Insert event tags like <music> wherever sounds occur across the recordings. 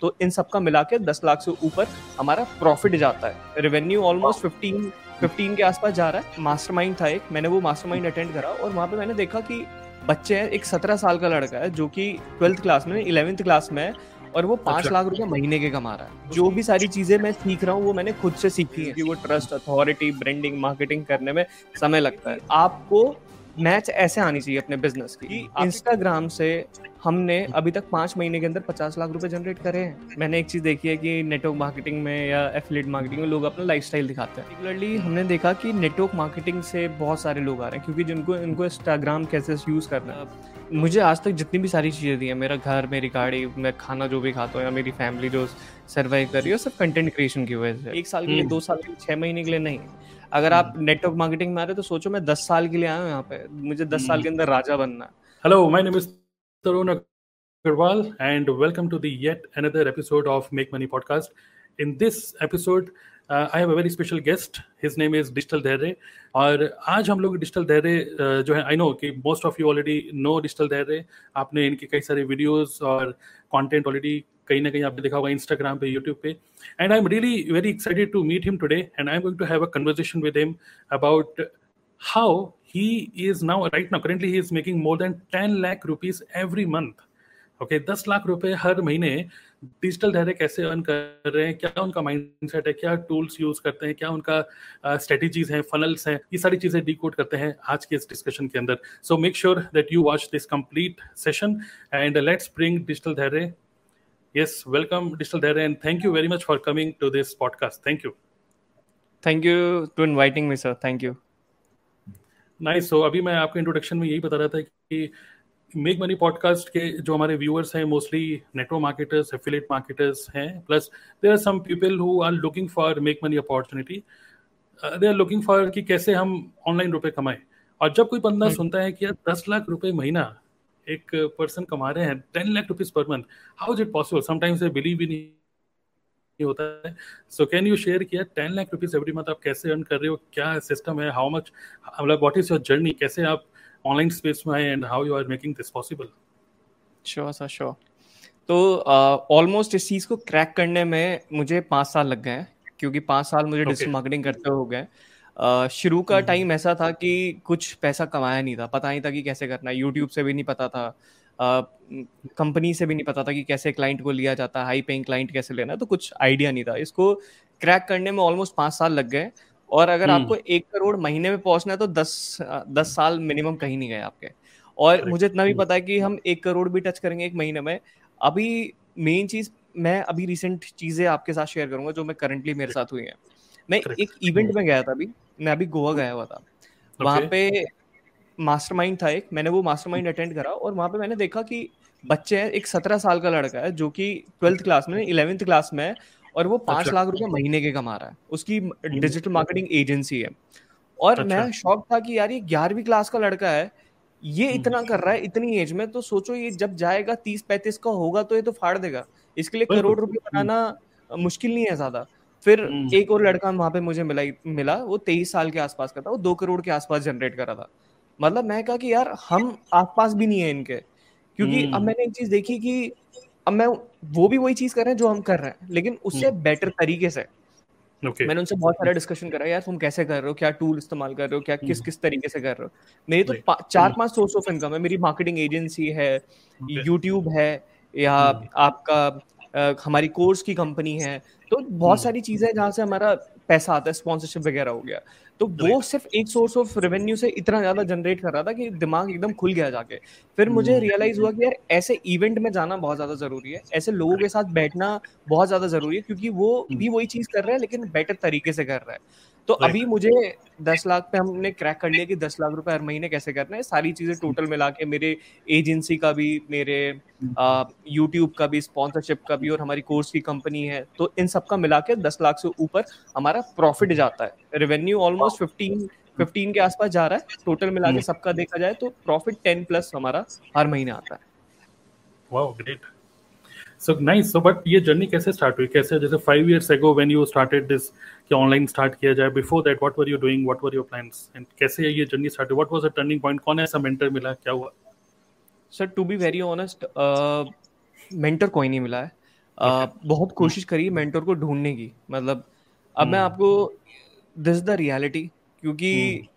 तो इन सब का मिला के दस लाख से ऊपर हमारा प्रॉफिट जाता है। रेवेन्यू ऑलमोस्ट फिफ्टीन फिफ्टीन के आसपास जा रहा है। मास्टरमाइंड था एक मैंने वो मास्टरमाइंड अटेंड करा और वहाँ पे मैंने देखा कि बच्चे हैं एक सत्रह साल का लड़का है जो कि ट्वेल्थ क्लास में इलेवेंथ क्लास में है और वो पाँच अच्छा। लाख रुपए महीने के कमा रहा है। जो भी सारी चीज़ें मैं सीख रहा हूँ वो मैंने खुद से सीखी है। कि वो ट्रस्ट अथॉरिटी ब्रांडिंग मार्केटिंग करने में समय लगता है। आपको मैच ऐसे आनी चाहिए अपने बिज़नेस की। इंस्टाग्राम से हमने अभी तक पाँच महीने के अंदर पचास लाख रुपए जनरेट करे हैं। मैंने एक चीज़ देखी है कि नेटवर्क मार्केटिंग में या एफिलेट मार्केटिंग में लोग अपना लाइफस्टाइल दिखाते हैं। पर्टिकुलरली हमने देखा कि नेटवर्क मार्केटिंग से बहुत सारे लोग आ रहे हैं क्योंकि जिनको इनको इंस्टाग्राम कैसे यूज़ करना है। मुझे आज तक जितनी भी सारी चीज़ें दी हैं मेरा घर मेरी गाड़ी मैं खाना जो भी खाता हूँ या मेरी फैमिली जो सर्वाइव कर रही है सब कंटेंट क्रिएशन की वजह से। एक साल के लिए हम्म। दो साल के लिए छह महीने के लिए नहीं। अगर आप नेटवर्क हम्म। मार्केटिंग में आ रहे तो सोचो मैं दस साल के लिए आया हूँ यहाँ पे। मुझे दस साल के हम्म। अंदर राजा बनना hello my name is Tarun Agarwal and welcome to the yet another episode of make money podcast in this episode I have a very special guest his name is digital Dhairya और आज हम लोग digital धैर्य uh, जो है I know कि most of you already know digital Dhairya आपने इनके कई सारे वीडियोस और कंटेंट ऑलरेडी कहीं ना कहीं आपने देखा होगा इंस्टाग्राम पे यूट्यूब पे। And I am really very excited to meet him today and I am going to have a conversation with him about how he is now, right now, currently he is making more than 10 lakh rupees every month okay दस लाख रुपए हर महीने digital धैर्य कैसे earn कर रहे हैं, क्या उनका माइंडसेट है, क्या टूल्स यूज़ करते हैं, क्या उनका स्ट्रेटेजीज हैं फनल्स हैं, ये सारी चीज़ें डिकोड करते हैं आज के इस डिस्कशन के अंदर। So make sure that you watch this complete session and let's bring digital Dhairya yes welcome digital Dhairya and thank you very much for coming to this podcast. Thank you. Thank you to inviting me sir. Thank you. Nice so अभी मैं आपके introduction में यही बता रहा था कि make money podcast के जो हमारे व्यूअर्स हैं mostly network marketers affiliate marketers हैं plus there are some people who are looking for make money opportunity they are looking for कि कैसे हम ऑनलाइन रुपए कमाएँ। और जब कोई बंदा hmm. सुनता है कि यार दस लाख रुपए महीना एक पर्सन कमा रहे हैं ten lakh rupees per month how is it possible sometimes I believe नहीं होता है। सो कैन यू शेयर किया ten lakh rupees every month आप कैसे अर्न कर रहे हो? क्या सिस्टम है? हाउ मच मतलब व्हाट इज़ योर जर्नी कैसे आप ऑनलाइन स्पेस में आए and how you are making this possible sure sir sure तो ऑलमोस्ट uh, इस चीज़ को क्रैक करने में मुझे पाँच साल लग गए हैं क्योंकि पाँच साल मुझे डिजिटल okay. मार्केटिंग करते हो गए शुरू का टाइम हम्म। ऐसा था कि कुछ पैसा कमाया नहीं था। पता नहीं था कि कैसे करना है। यूट्यूब से भी नहीं पता था। कंपनी से भी नहीं पता था कि कैसे क्लाइंट को लिया जाता है हाई पेइंग क्लाइंट कैसे लेना है तो कुछ आइडिया नहीं था। इसको क्रैक करने में ऑलमोस्ट पाँच साल लग गए और अगर हम्म। आपको एक करोड़ महीने में पहुँचना है तो दस दस साल मिनिमम कहीं नहीं गए आपके। और मुझे इतना भी पता है कि हम एक करोड़ भी टच करेंगे एक महीने में। अभी मेन चीज़ मैं अभी रिसेंट चीज़ें आपके साथ शेयर करूँगा जो मैं करंटली मेरे साथ हुई है। मैं एक इवेंट में गया था अभी। मैं अभी गोवा गया हुआ था। वहाँ पे मास्टरमाइंड था एक मैंने वो मास्टरमाइंड अटेंड करा और वहाँ पे मैंने देखा कि बच्चे हैं एक सत्रह साल का लड़का है जो कि ट्वेल्थ क्लास में इलेवेंथ क्लास में है और वो पाँच अच्छा। लाख रुपए महीने के कमा रहा है। उसकी डिजिटल मार्केटिंग एजेंसी है। और अच्छा। मैं शौक था कि यार ये ग्यारहवीं क्लास का लड़का है ये हम्म। इतना कर रहा है इतनी एज में तो सोचो ये जब जाएगा तीस पैंतीस का होगा तो ये तो फाड़ देगा। इसके लिए करोड़ रुपए बनाना मुश्किल नहीं है ज़्यादा। फिर हम्म। एक और लड़का वहाँ पे मुझे मिला मिला वो तेईस साल के आसपास का था वो दो करोड़ के आसपास जनरेट कर रहा था मतलब मैं कहा कि यार हम आसपास भी नहीं है इनके क्योंकि अब हम्म। मैंने एक चीज़ देखी कि अब मैं वो भी वही चीज़ कर रहे हैं जो हम कर रहे हैं लेकिन उससे बेटर हम्म। तरीके से okay. मैंने उनसे बहुत सारा डिस्कशन करा यार तुम कैसे कर रहे हो क्या टूल इस्तेमाल कर रहे हो क्या किस। किस तरीके से कर रहे हो मेरी तो चार हम्म। पाँच सोर्स ऑफ़ इनकम है मेरी मार्केटिंग एजेंसी है यूट्यूब है या आपका आ, हमारी कोर्स की कंपनी है तो बहुत सारी चीज़ें जहाँ से हमारा पैसा आता है स्पॉन्सरशिप वगैरह हो गया। तो वो सिर्फ़ एक सोर्स ऑफ़ रेवेन्यू से इतना ज़्यादा जनरेट कर रहा था कि दिमाग एकदम खुल गया जाके। फिर मुझे रियलाइज़ हुआ कि यार ऐसे इवेंट में जाना बहुत ज़्यादा ज़रूरी है। ऐसे लोगों के साथ बैठना बहुत ज़्यादा ज़रूरी है क्योंकि वो भी वही चीज़ कर रहा है लेकिन बेटर तरीके से कर रहा है। तो अभी मुझे दस लाख पे हमने क्रैक कर लिया कि दस लाख रुपए हर महीने कैसे करना है। सारी चीज़ें टोटल मिला के मेरे एजेंसी का भी मेरे यूट्यूब का भी स्पॉन्सरशिप का भी और हमारी कोर्स की कंपनी है। तो इन सब का मिला के दस लाख से ऊपर हमारा प्रॉफिट जाता है। रेवेन्यू ऑलमोस्ट फिफ्टीन फिफ्टीन के आसपास जा रहा है। टोटल मिला के हम्म। सबका देखा जाए तो प्रॉफिट टेन प्लस हमारा हर महीने आता है। Wow great so nice so but ये जर्नी कैसे स्टार्ट हुई? कैसे जैसे five years ago when you started this कि ऑनलाइन स्टार्ट किया जाए। Before that what were you doing what were your plans and कैसे ये journey start what was the turning point कौन ऐसा मेंटर मिला? क्या हुआ? Sir to be very honest mentor कोई नहीं मिला है। Okay. बहुत कोशिश करी मेंटर को ढूँढने की। मतलब अब मैं आपको दिस द रियलिटी क्योंकि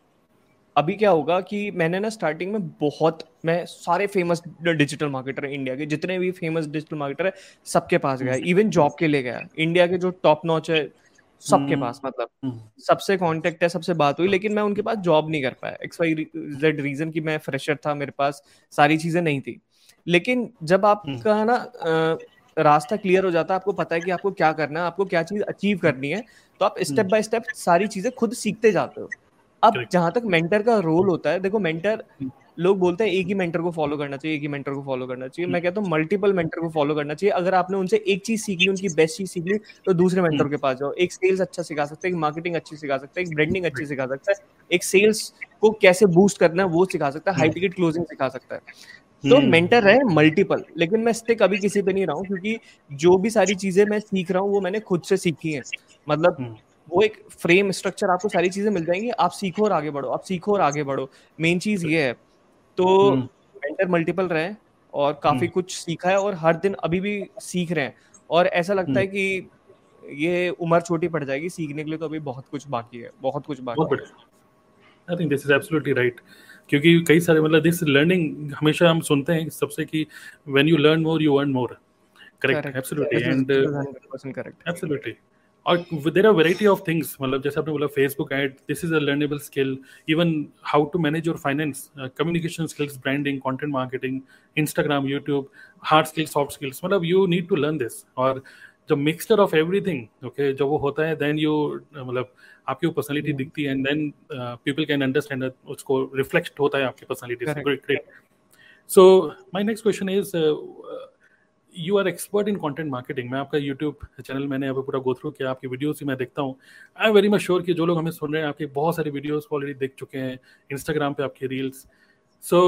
अभी क्या होगा कि मैंने ना स्टार्टिंग में बहुत मैं सारे फ़ेमस डिजिटल मार्केटर इंडिया के जितने भी फ़ेमस डिजिटल मार्केटर है सबके पास गया। इवन। जॉब के लिए गया। इंडिया के जो टॉप नॉच है सबके हम्म। पास मतलब। हम्म। सबसे कांटेक्ट है सबसे बात हुई लेकिन मैं उनके पास जॉब नहीं कर पाया। एक्स वाई जेड रीजन की मैं फ्रेशर था मेरे पास सारी चीज़ें नहीं थी। लेकिन जब आपका ना रास्ता क्लियर हो जाता है आपको पता है कि आपको क्या करना है आपको क्या चीज़ अचीव करनी है तो आप स्टेप बाय स्टेप सारी चीज़ें खुद सीखते जाते हो। अब जहाँ तक मेंटर का रोल होता है देखो मेंटर लोग बोलते हैं एक ही मेंटर को फॉलो करना चाहिए एक ही मेंटर को फॉलो करना चाहिए। मैं कहता हूँ मल्टीपल मेंटर को फॉलो करना चाहिए। अगर आपने उनसे एक चीज़ सीख ली उनकी बेस्ट चीज़ सीख ली तो दूसरे मेंटर के पास जाओ। एक सेल्स अच्छा सिखा सकते हैं एक मार्केटिंग अच्छी सिखा सकता है एक ब्रांडिंग अच्छी सिखा सकता है। एक सेल्स को कैसे बूस्ट करना है वो सिखा सकता है। हाई टिकट क्लोजिंग सिखा सकता है। तो मेंटर है मल्टीपल लेकिन मैं स्टिक अभी किसी पे नहीं रहा हूँ क्योंकि जो भी सारी चीज़ें मैं सीख रहा हूँ वो मैंने खुद से सीखी है। मतलब वो एक फ्रेम स्ट्रक्चर आपको सारी चीज़ें मिल जाएँगी आप सीखो और आगे बढ़ो आप सीखो और आगे बढ़ो। मेन चीज़ ये है। तो मेंटर हम्म। मल्टीपल रहे और काफ़ी हम्म। कुछ सीखा है और हर दिन अभी भी सीख रहे हैं। और ऐसा लगता है हम्म। कि ये उम्र छोटी पड़ जाएगी सीखने के लिए तो अभी बहुत कुछ बाकी है बहुत कुछ बाकी है। I think this is absolutely right क्योंकि कई सारे मतलब दिस लर्निंग हमेशा हम सुनते हैं सबसे कि when you learn more you earn more correct absolutely and absolutely और there are variety of things मतलब जैसे आपने बोला Facebook ad this is a learnable skill even how to manage your finance communication skills branding content marketing Instagram YouTube hard skills soft skills मतलब you need to learn this और जब mixture of everything okay जब वो होता है then you मतलब आपकी वो पर्सनैलिटी दिखती है and then people can understand उसको रिफ्लेक्ट होता है आपकी पर्सनैलिटी से. So my next question is you are expert in content marketing मैं आपका यूट्यूब चैनल मैंने यहाँ पे पूरा गो थ्रू किया आपकी वीडियोस ही मैं देखता हूँ। I am very much sure कि जो लोग हमें सुन रहे हैं आपके बहुत सारी वीडियोस ऑलरेडी देख चुके हैं इंस्टाग्राम पे आपकी reels so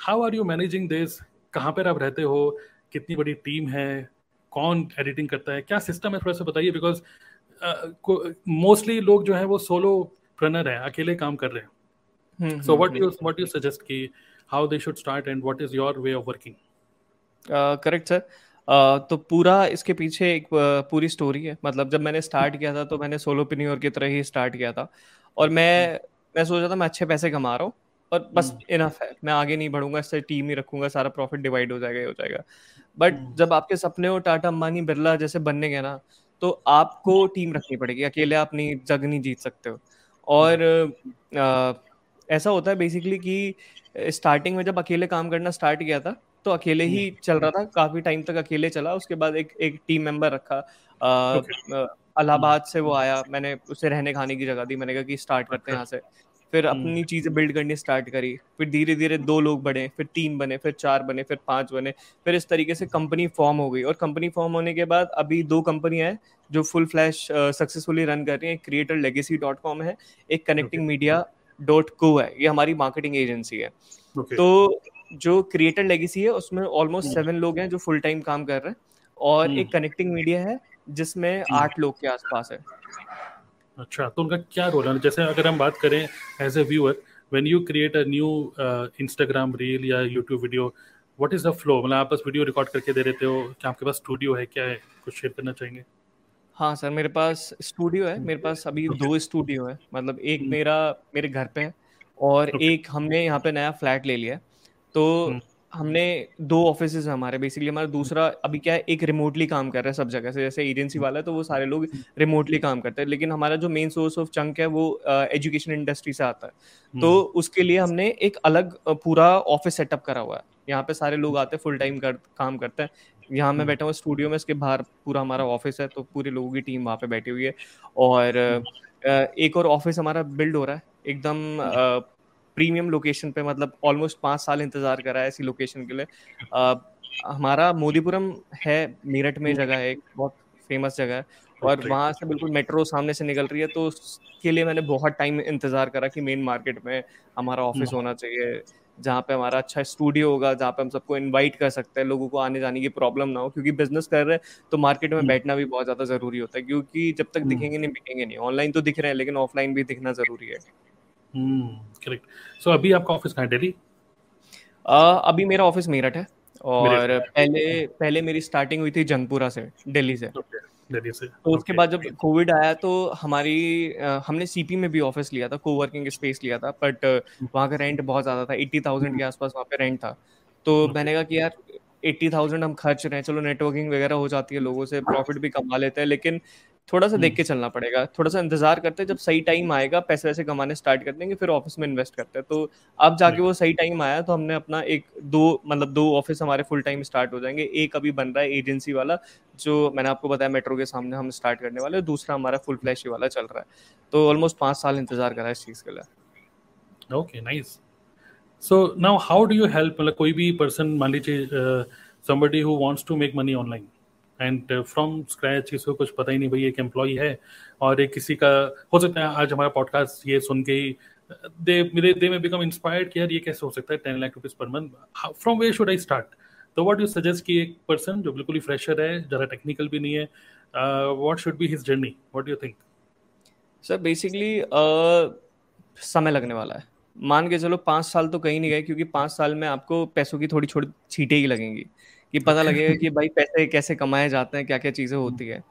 how are you managing this कहाँ पर आप रहते हो? कितनी बड़ी टीम है? कौन एडिटिंग करता है? क्या सिस्टम है? थोड़ा सा बताइए बिकॉज़ मोस्टली लोग जो है वो सोलो प्रनर है अकेले काम कर रहे हैं। So what you what you suggest कि how they should start and what is your way of working correct sir तो पूरा इसके पीछे एक पूरी स्टोरी है। मतलब जब मैंने स्टार्ट किया था तो मैंने सोलो पिन्योर की तरह ही स्टार्ट किया था। और मैं हम्म। मैं सोच रहा था मैं अच्छे पैसे कमा रहा हूँ और बस इनफ हम्म। है। मैं आगे नहीं बढ़ूँगा इससे टीम ही रखूँगा सारा प्रॉफिट डिवाइड हो जाएगा हो जाएगा। But hmm. जब आपके सपने हो टाटा अंबानी बिरला जैसे बनने गए ना तो आपको टीम रखनी पड़ेगी। अकेले आप नहीं जग नहीं जीत सकते हो। और आ, ऐसा होता है बेसिकली कि स्टार्टिंग में जब अकेले काम करना स्टार्ट किया था तो अकेले ही हम्म। चल रहा था काफ़ी टाइम तक अकेले चला उसके बाद एक एक टीम मेंबर रखा। अलाहाबाद से वो आया मैंने उसे रहने खाने की जगह दी मैंने कहा कि स्टार्ट करते हैं यहाँ से। फिर हम्म। अपनी चीज़ें बिल्ड करनी स्टार्ट करी फिर धीरे धीरे दो लोग बढ़े फिर तीन बने फिर चार बने फिर पाँच बने फिर इस तरीके से कंपनी फॉर्म हो गई। और कंपनी फॉर्म होने के बाद अभी दो कंपनियाँ हैं जो फुल फ्लैश सक्सेसफुली रन कर रही है। क्रिएटर लेगेसी डॉट कॉम है एक कनेक्टिंग मीडिया डॉट को है ये हमारी मार्केटिंग एजेंसी है। Okay. तो जो क्रिएटर लेगेसी है उसमें ऑलमोस्ट सेवन हम्म। लोग हैं जो फुल टाइम काम कर रहे हैं और एक कनेक्टिंग हम्म। मीडिया है जिसमें हम्म। आठ लोग के आसपास है। अच्छा तो उनका क्या रोल है? जैसे अगर हम बात करें as a viewer when you create a new Instagram reel या YouTube video what is the flow मतलब आप बस वीडियो रिकॉर्ड करके दे देते हो क्या आपके पास स्टूडियो है क्या है? कुछ शेयर करना चाहेंगे? हाँ सर मेरे पास स्टूडियो है मेरे पास अभी दो स्टूडियो है मतलब एक मेरा मेरे घर पे है और एक हमने यहाँ पे नया फ्लैट ले लिया है। तो हम्म। हमने दो ऑफ़िस है हमारे बेसिकली हमारा दूसरा अभी क्या है एक रिमोटली काम कर रहा है सब जगह से जैसे एजेंसी वाला है तो वो सारे लोग रिमोटली काम करते हैं। लेकिन हमारा जो मेन सोर्स ऑफ़ चंक है वो एजुकेशन uh, इंडस्ट्री से आता है। तो हम्म। उसके लिए हमने एक अलग पूरा ऑफ़िस सेटअप करा हुआ है। यहाँ पे सारे लोग आते हैं फुल टाइम कर काम करते हैं। यहाँ मैं हम्म। बैठा हुआ स्टूडियो में इसके बाहर पूरा हमारा ऑफ़िस है तो पूरे लोगों की टीम वहाँ पे बैठी हुई है। और एक और ऑफ़िस हमारा बिल्ड हो रहा है एकदम प्रीमियम लोकेशन पे मतलब ऑलमोस्ट पाँच साल इंतज़ार करा है ऐसी लोकेशन के लिए आ, हमारा मोदीपुरम है मेरठ में जगह है एक बहुत फ़ेमस जगह है और वहाँ से बिल्कुल मेट्रो सामने से निकल रही है तो उसके लिए मैंने बहुत टाइम इंतज़ार करा कि मेन मार्केट में हमारा ऑफ़िस हम्म। होना चाहिए जहाँ पे हमारा अच्छा स्टूडियो होगा जहाँ पे हम सबको इनवाइट कर सकते हैं लोगों को आने जाने की प्रॉब्लम ना हो क्योंकि बिज़नेस कर रहे हैं तो मार्केट में हम्म। बैठना भी बहुत ज़्यादा ज़रूरी होता है क्योंकि जब तक हम्म। दिखेंगे नहीं बिकेंगे नहीं ऑनलाइन तो दिख रहे हैं लेकिन ऑफलाइन भी दिखना ज़रूरी है करेक्ट सो अभी आपका ऑफ़िस कहाँ है दिल्ली अभी मेरा ऑफ़िस मेरठ है और पहले पहले मेरी स्टार्टिंग हुई थी जंगपुरा से दिल्ली से। दिल्ली से। तो उसके बाद जब कोविड आया तो हमारी हमने सीपी में भी ऑफ़िस लिया था कोवर्किंग स्पेस लिया था बट वहाँ का रेंट बहुत ज़्यादा था एट्टी थाउज़ेंड के आसपास वहाँ पे रेंट था। तो मैंने कहा कि यार एट्टी थाउज़ेंड हम खर्च रहे हैं चलो नेटवर्किंग वगैरह हो जाती है लोगों से प्रॉफिट भी कमा लेते हैं लेकिन थोड़ा सा देख के चलना पड़ेगा। थोड़ा सा इंतज़ार करते हैं जब सही टाइम आएगा पैसे वैसे कमाने स्टार्ट कर देंगे फिर ऑफ़िस में इन्वेस्ट करते हैं। तो अब जाके वो सही टाइम आया तो हमने अपना एक दो मतलब दो ऑफ़िस हमारे फुल टाइम स्टार्ट हो जाएँगे। एक अभी बन रहा है एजेंसी वाला जो मैंने आपको बताया मेट्रो के सामने हम स्टार्ट करने वाले दूसरा हमारा फुल फ्लैश वाला चल रहा है। तो ऑलमोस्ट पाँच साल इंतज़ार करा है इस चीज़ के लिए। Okay nice so now how do you help मतलब कोई भी पर्सन मान लीजिए somebody who wants to make money online and from scratch किसी को कुछ पता ही नहीं भाई, एक एम्प्लॉय है और एक किसी का, हो सकता है आज हमारा पॉडकास्ट ये सुन के ही दे मेरे दे में बिकम इंस्पायर्ड कि यार ये कैसे हो सकता है ten lakh rupees per month from where should I start तो व्हाट यू सजेस्ट कि एक पर्सन जो बिल्कुल ही फ्रेशर है, ज़्यादा टेक्निकल भी नहीं है what should be his journey what you think sir basically समय लगने वाला है। मान के चलो पाँच साल तो कहीं नहीं गए, क्योंकि पाँच साल में आपको पैसों की थोड़ी छोटी छीटें ही लगेंगी। कि पता लगेगा कि भाई पैसे कैसे कमाए जाते हैं क्या क्या चीज़ें होती है।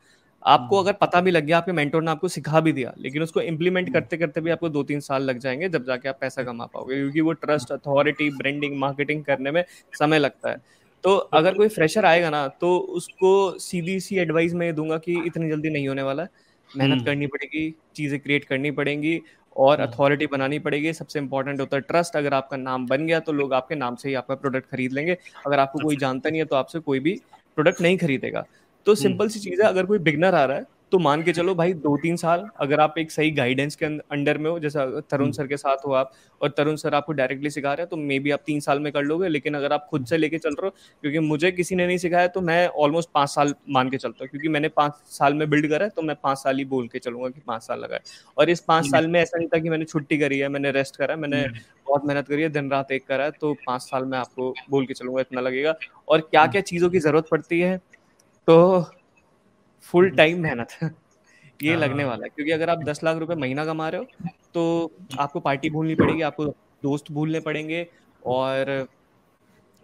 आपको अगर पता भी लग गया आपके मेंटोर ने आपको सिखा भी दिया लेकिन उसको इम्प्लीमेंट करते करते भी आपको दो तीन साल लग जाएँगे जब जाके आप पैसा कमा पाओगे क्योंकि वो ट्रस्ट अथॉरिटी ब्रांडिंग मार्केटिंग करने में समय लगता है। तो अगर कोई फ्रेशर आएगा ना तो उसको सीधी सी एडवाइस मैं दूँगा कि इतनी जल्दी नहीं होने वाला है। मेहनत हम्म। करनी पड़ेगी चीज़ें क्रिएट करनी पड़ेंगी और अथॉरिटी हम्म। बनानी पड़ेगी सबसे इंपॉर्टेंट होता है ट्रस्ट अगर आपका नाम बन गया तो लोग आपके नाम से ही आपका प्रोडक्ट खरीद लेंगे अगर आपको कोई अच्छा। जानता नहीं है तो आपसे कोई भी प्रोडक्ट नहीं खरीदेगा तो सिंपल हम्म। सी चीज़ है अगर कोई बिगनर आ रहा है तो मान के चलो भाई दो तीन साल अगर आप एक सही गाइडेंस के अंडर में हो जैसा तरुण सर हम्म। के साथ हो आप और तरुण सर आपको डायरेक्टली सिखा रहे हैं तो मे बी आप तीन साल में कर लोगे लेकिन अगर आप खुद से लेके चल रहे हो क्योंकि मुझे किसी ने नहीं सिखाया तो मैं ऑलमोस्ट पाँच साल मान के चलता हूँ क्योंकि मैंने पाँच साल में बिल्ड करा है तो मैं पाँच साल ही बोल के चलूँगा कि पाँच साल लगा है और इस पाँच साल में ऐसा नहीं था कि मैंने छुट्टी करी है मैंने रेस्ट करा मैंने हम्म। बहुत मेहनत करी है दिन रात एक करा है तो पाँच साल में आपको बोल के चलूँगा इतना लगेगा और क्या क्या चीज़ों की ज़रूरत पड़ती है तो फुल टाइम मेहनत। ये लगने हाँ। वाला है क्योंकि अगर आप दस लाख रुपए महीना कमा रहे हो तो आपको पार्टी भूलनी पड़ेगी आपको दोस्त भूलने पड़ेंगे और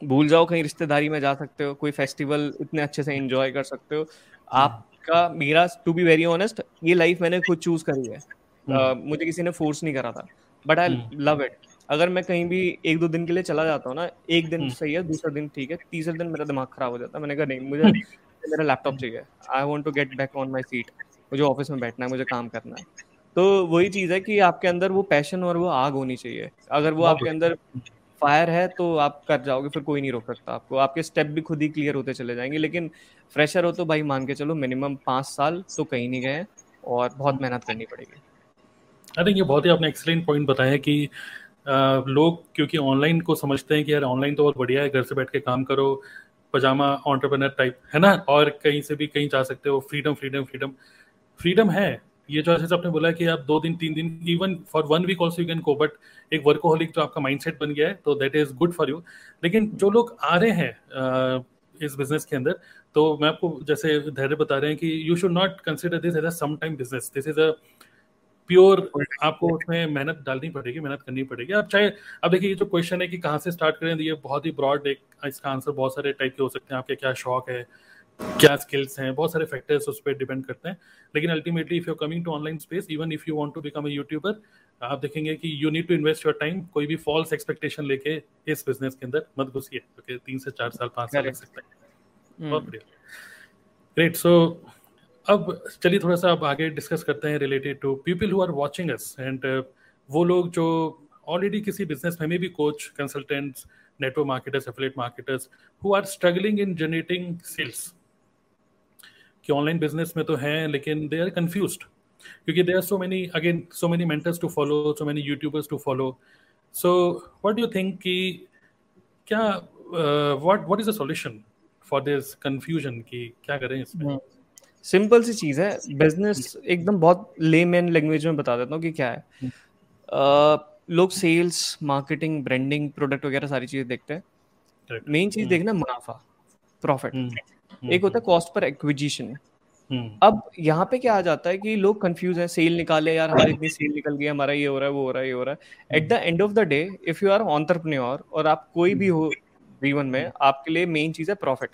भूल जाओ कहीं रिश्तेदारी में जा सकते हो कोई फेस्टिवल इतने अच्छे से एंजॉय कर सकते हो। आपका मेरा टू बी वेरी ऑनेस्ट ये लाइफ मैंने खुद चूज़ करी है। uh, मुझे किसी ने फोर्स नहीं करा था बट आई लव इट अगर मैं कहीं भी एक दो दिन के लिए चला जाता हूँ ना एक दिन हम्म। सही है दूसरा दिन ठीक है तीसरे दिन मेरा दिमाग खराब हो जाता है मैंने कहा नहीं मुझे <laughs> मेरा लैपटॉप चाहिए। I want to get back on my seat मुझे ऑफ़िस में बैठना है मुझे काम करना है। तो वही चीज़ है कि आपके अंदर वो पैशन और वो आग होनी चाहिए। अगर वो आपके अंदर फायर है तो आप कर जाओगे फिर कोई नहीं रोक सकता आपको। आपके स्टेप भी खुद ही क्लियर होते चले जाएँगे। लेकिन फ्रेशर हो तो भाई मान के चलो मिनिमम पाँच साल तो कहीं नहीं गए और बहुत मेहनत करनी पड़ेगी। आई थिंक ये बहुत ही आपने एक्सलेंट पॉइंट बताया कि आ, लोग क्योंकि ऑनलाइन को समझते हैं कि यार ऑनलाइन तो बहुत बढ़िया है घर से बैठ के काम करो पजामा ऑन्टरप्रनर टाइप है ना? और कहीं से भी कहीं जा सकते हो। फ्रीडम फ्रीडम फ्रीडम फ्रीडम है। ये जो जैसे आपने बोला कि आप दो दिन, तीन दिन even for one week also you can go but एक वर्कोहलिक जो आपका माइंडसेट बन गया है तो that is good for you लेकिन जो लोग आ रहे हैं इस बिज़नेस के अंदर तो मैं आपको जैसे धैर्य बता रहे हैं कि you should not consider this as a some time business this is a pure आपको उसमें मेहनत डालनी पड़ेगी मेहनत करनी पड़ेगी। आप चाहे अब देखिए ये जो क्वेश्चन है कि कहाँ से स्टार्ट करें ये बहुत ही ब्रॉड एक इसका आंसर बहुत सारे टाइप के हो सकते हैं। आपके क्या शौक है क्या स्किल्स हैं बहुत सारे फैक्टर्स उस पर डिपेंड करते हैं। लेकिन ultimately if you coming to online space even if you want to become a YouTuber आप देखेंगे कि you need to invest your time कोई भी फॉल्स एक्सपेक्टेशन लेके इस बिज़नेस के अंदर मत घुसिए। क्योंकि तीन से चार साल पाँच साल लग सकते हैं। hmm. बहुत बढ़िया। ग्रेट सो अब चलिए थोड़ा सा अब आगे डिस्कस करते हैं related to people who are watching us and वो लोग जो ऑलरेडी किसी बिज़नेस में भी coach consultants network marketers affiliate marketers who are struggling in generating sales कि ऑनलाइन बिज़नेस में तो हैं, लेकिन दे आर कन्फ्यूज़ क्योंकि they are so many again so many mentors to follow so many YouTubers to follow so what do think कि क्या what what is a solution for this confusion कि क्या करें इसमें सिंपल हम्म। सी चीज़ है। Business एकदम बहुत लेमैन लैंग्वेज में बता देता हूँ कि क्या है। uh, लोग सेल्स मार्केटिंग ब्रांडिंग प्रोडक्ट वगैरह सारी चीज़ें देखते हैं। मेन चीज़ हम्म। देखना मुनाफा प्रॉफिट एक होता है कॉस्ट पर एक्विजिशन अब यहाँ पे क्या आ जाता है कि लोग कंफ्यूज हैं सेल निकाले यार हमारी इतनी सेल निकल गई हमारा ये हो रहा है वो हो रहा है ये हो रहा है। At the end of the day if you are entrepreneur और आप कोई भी हो जीवन में हम्म। आपके लिए मेन चीज़ है प्रॉफिट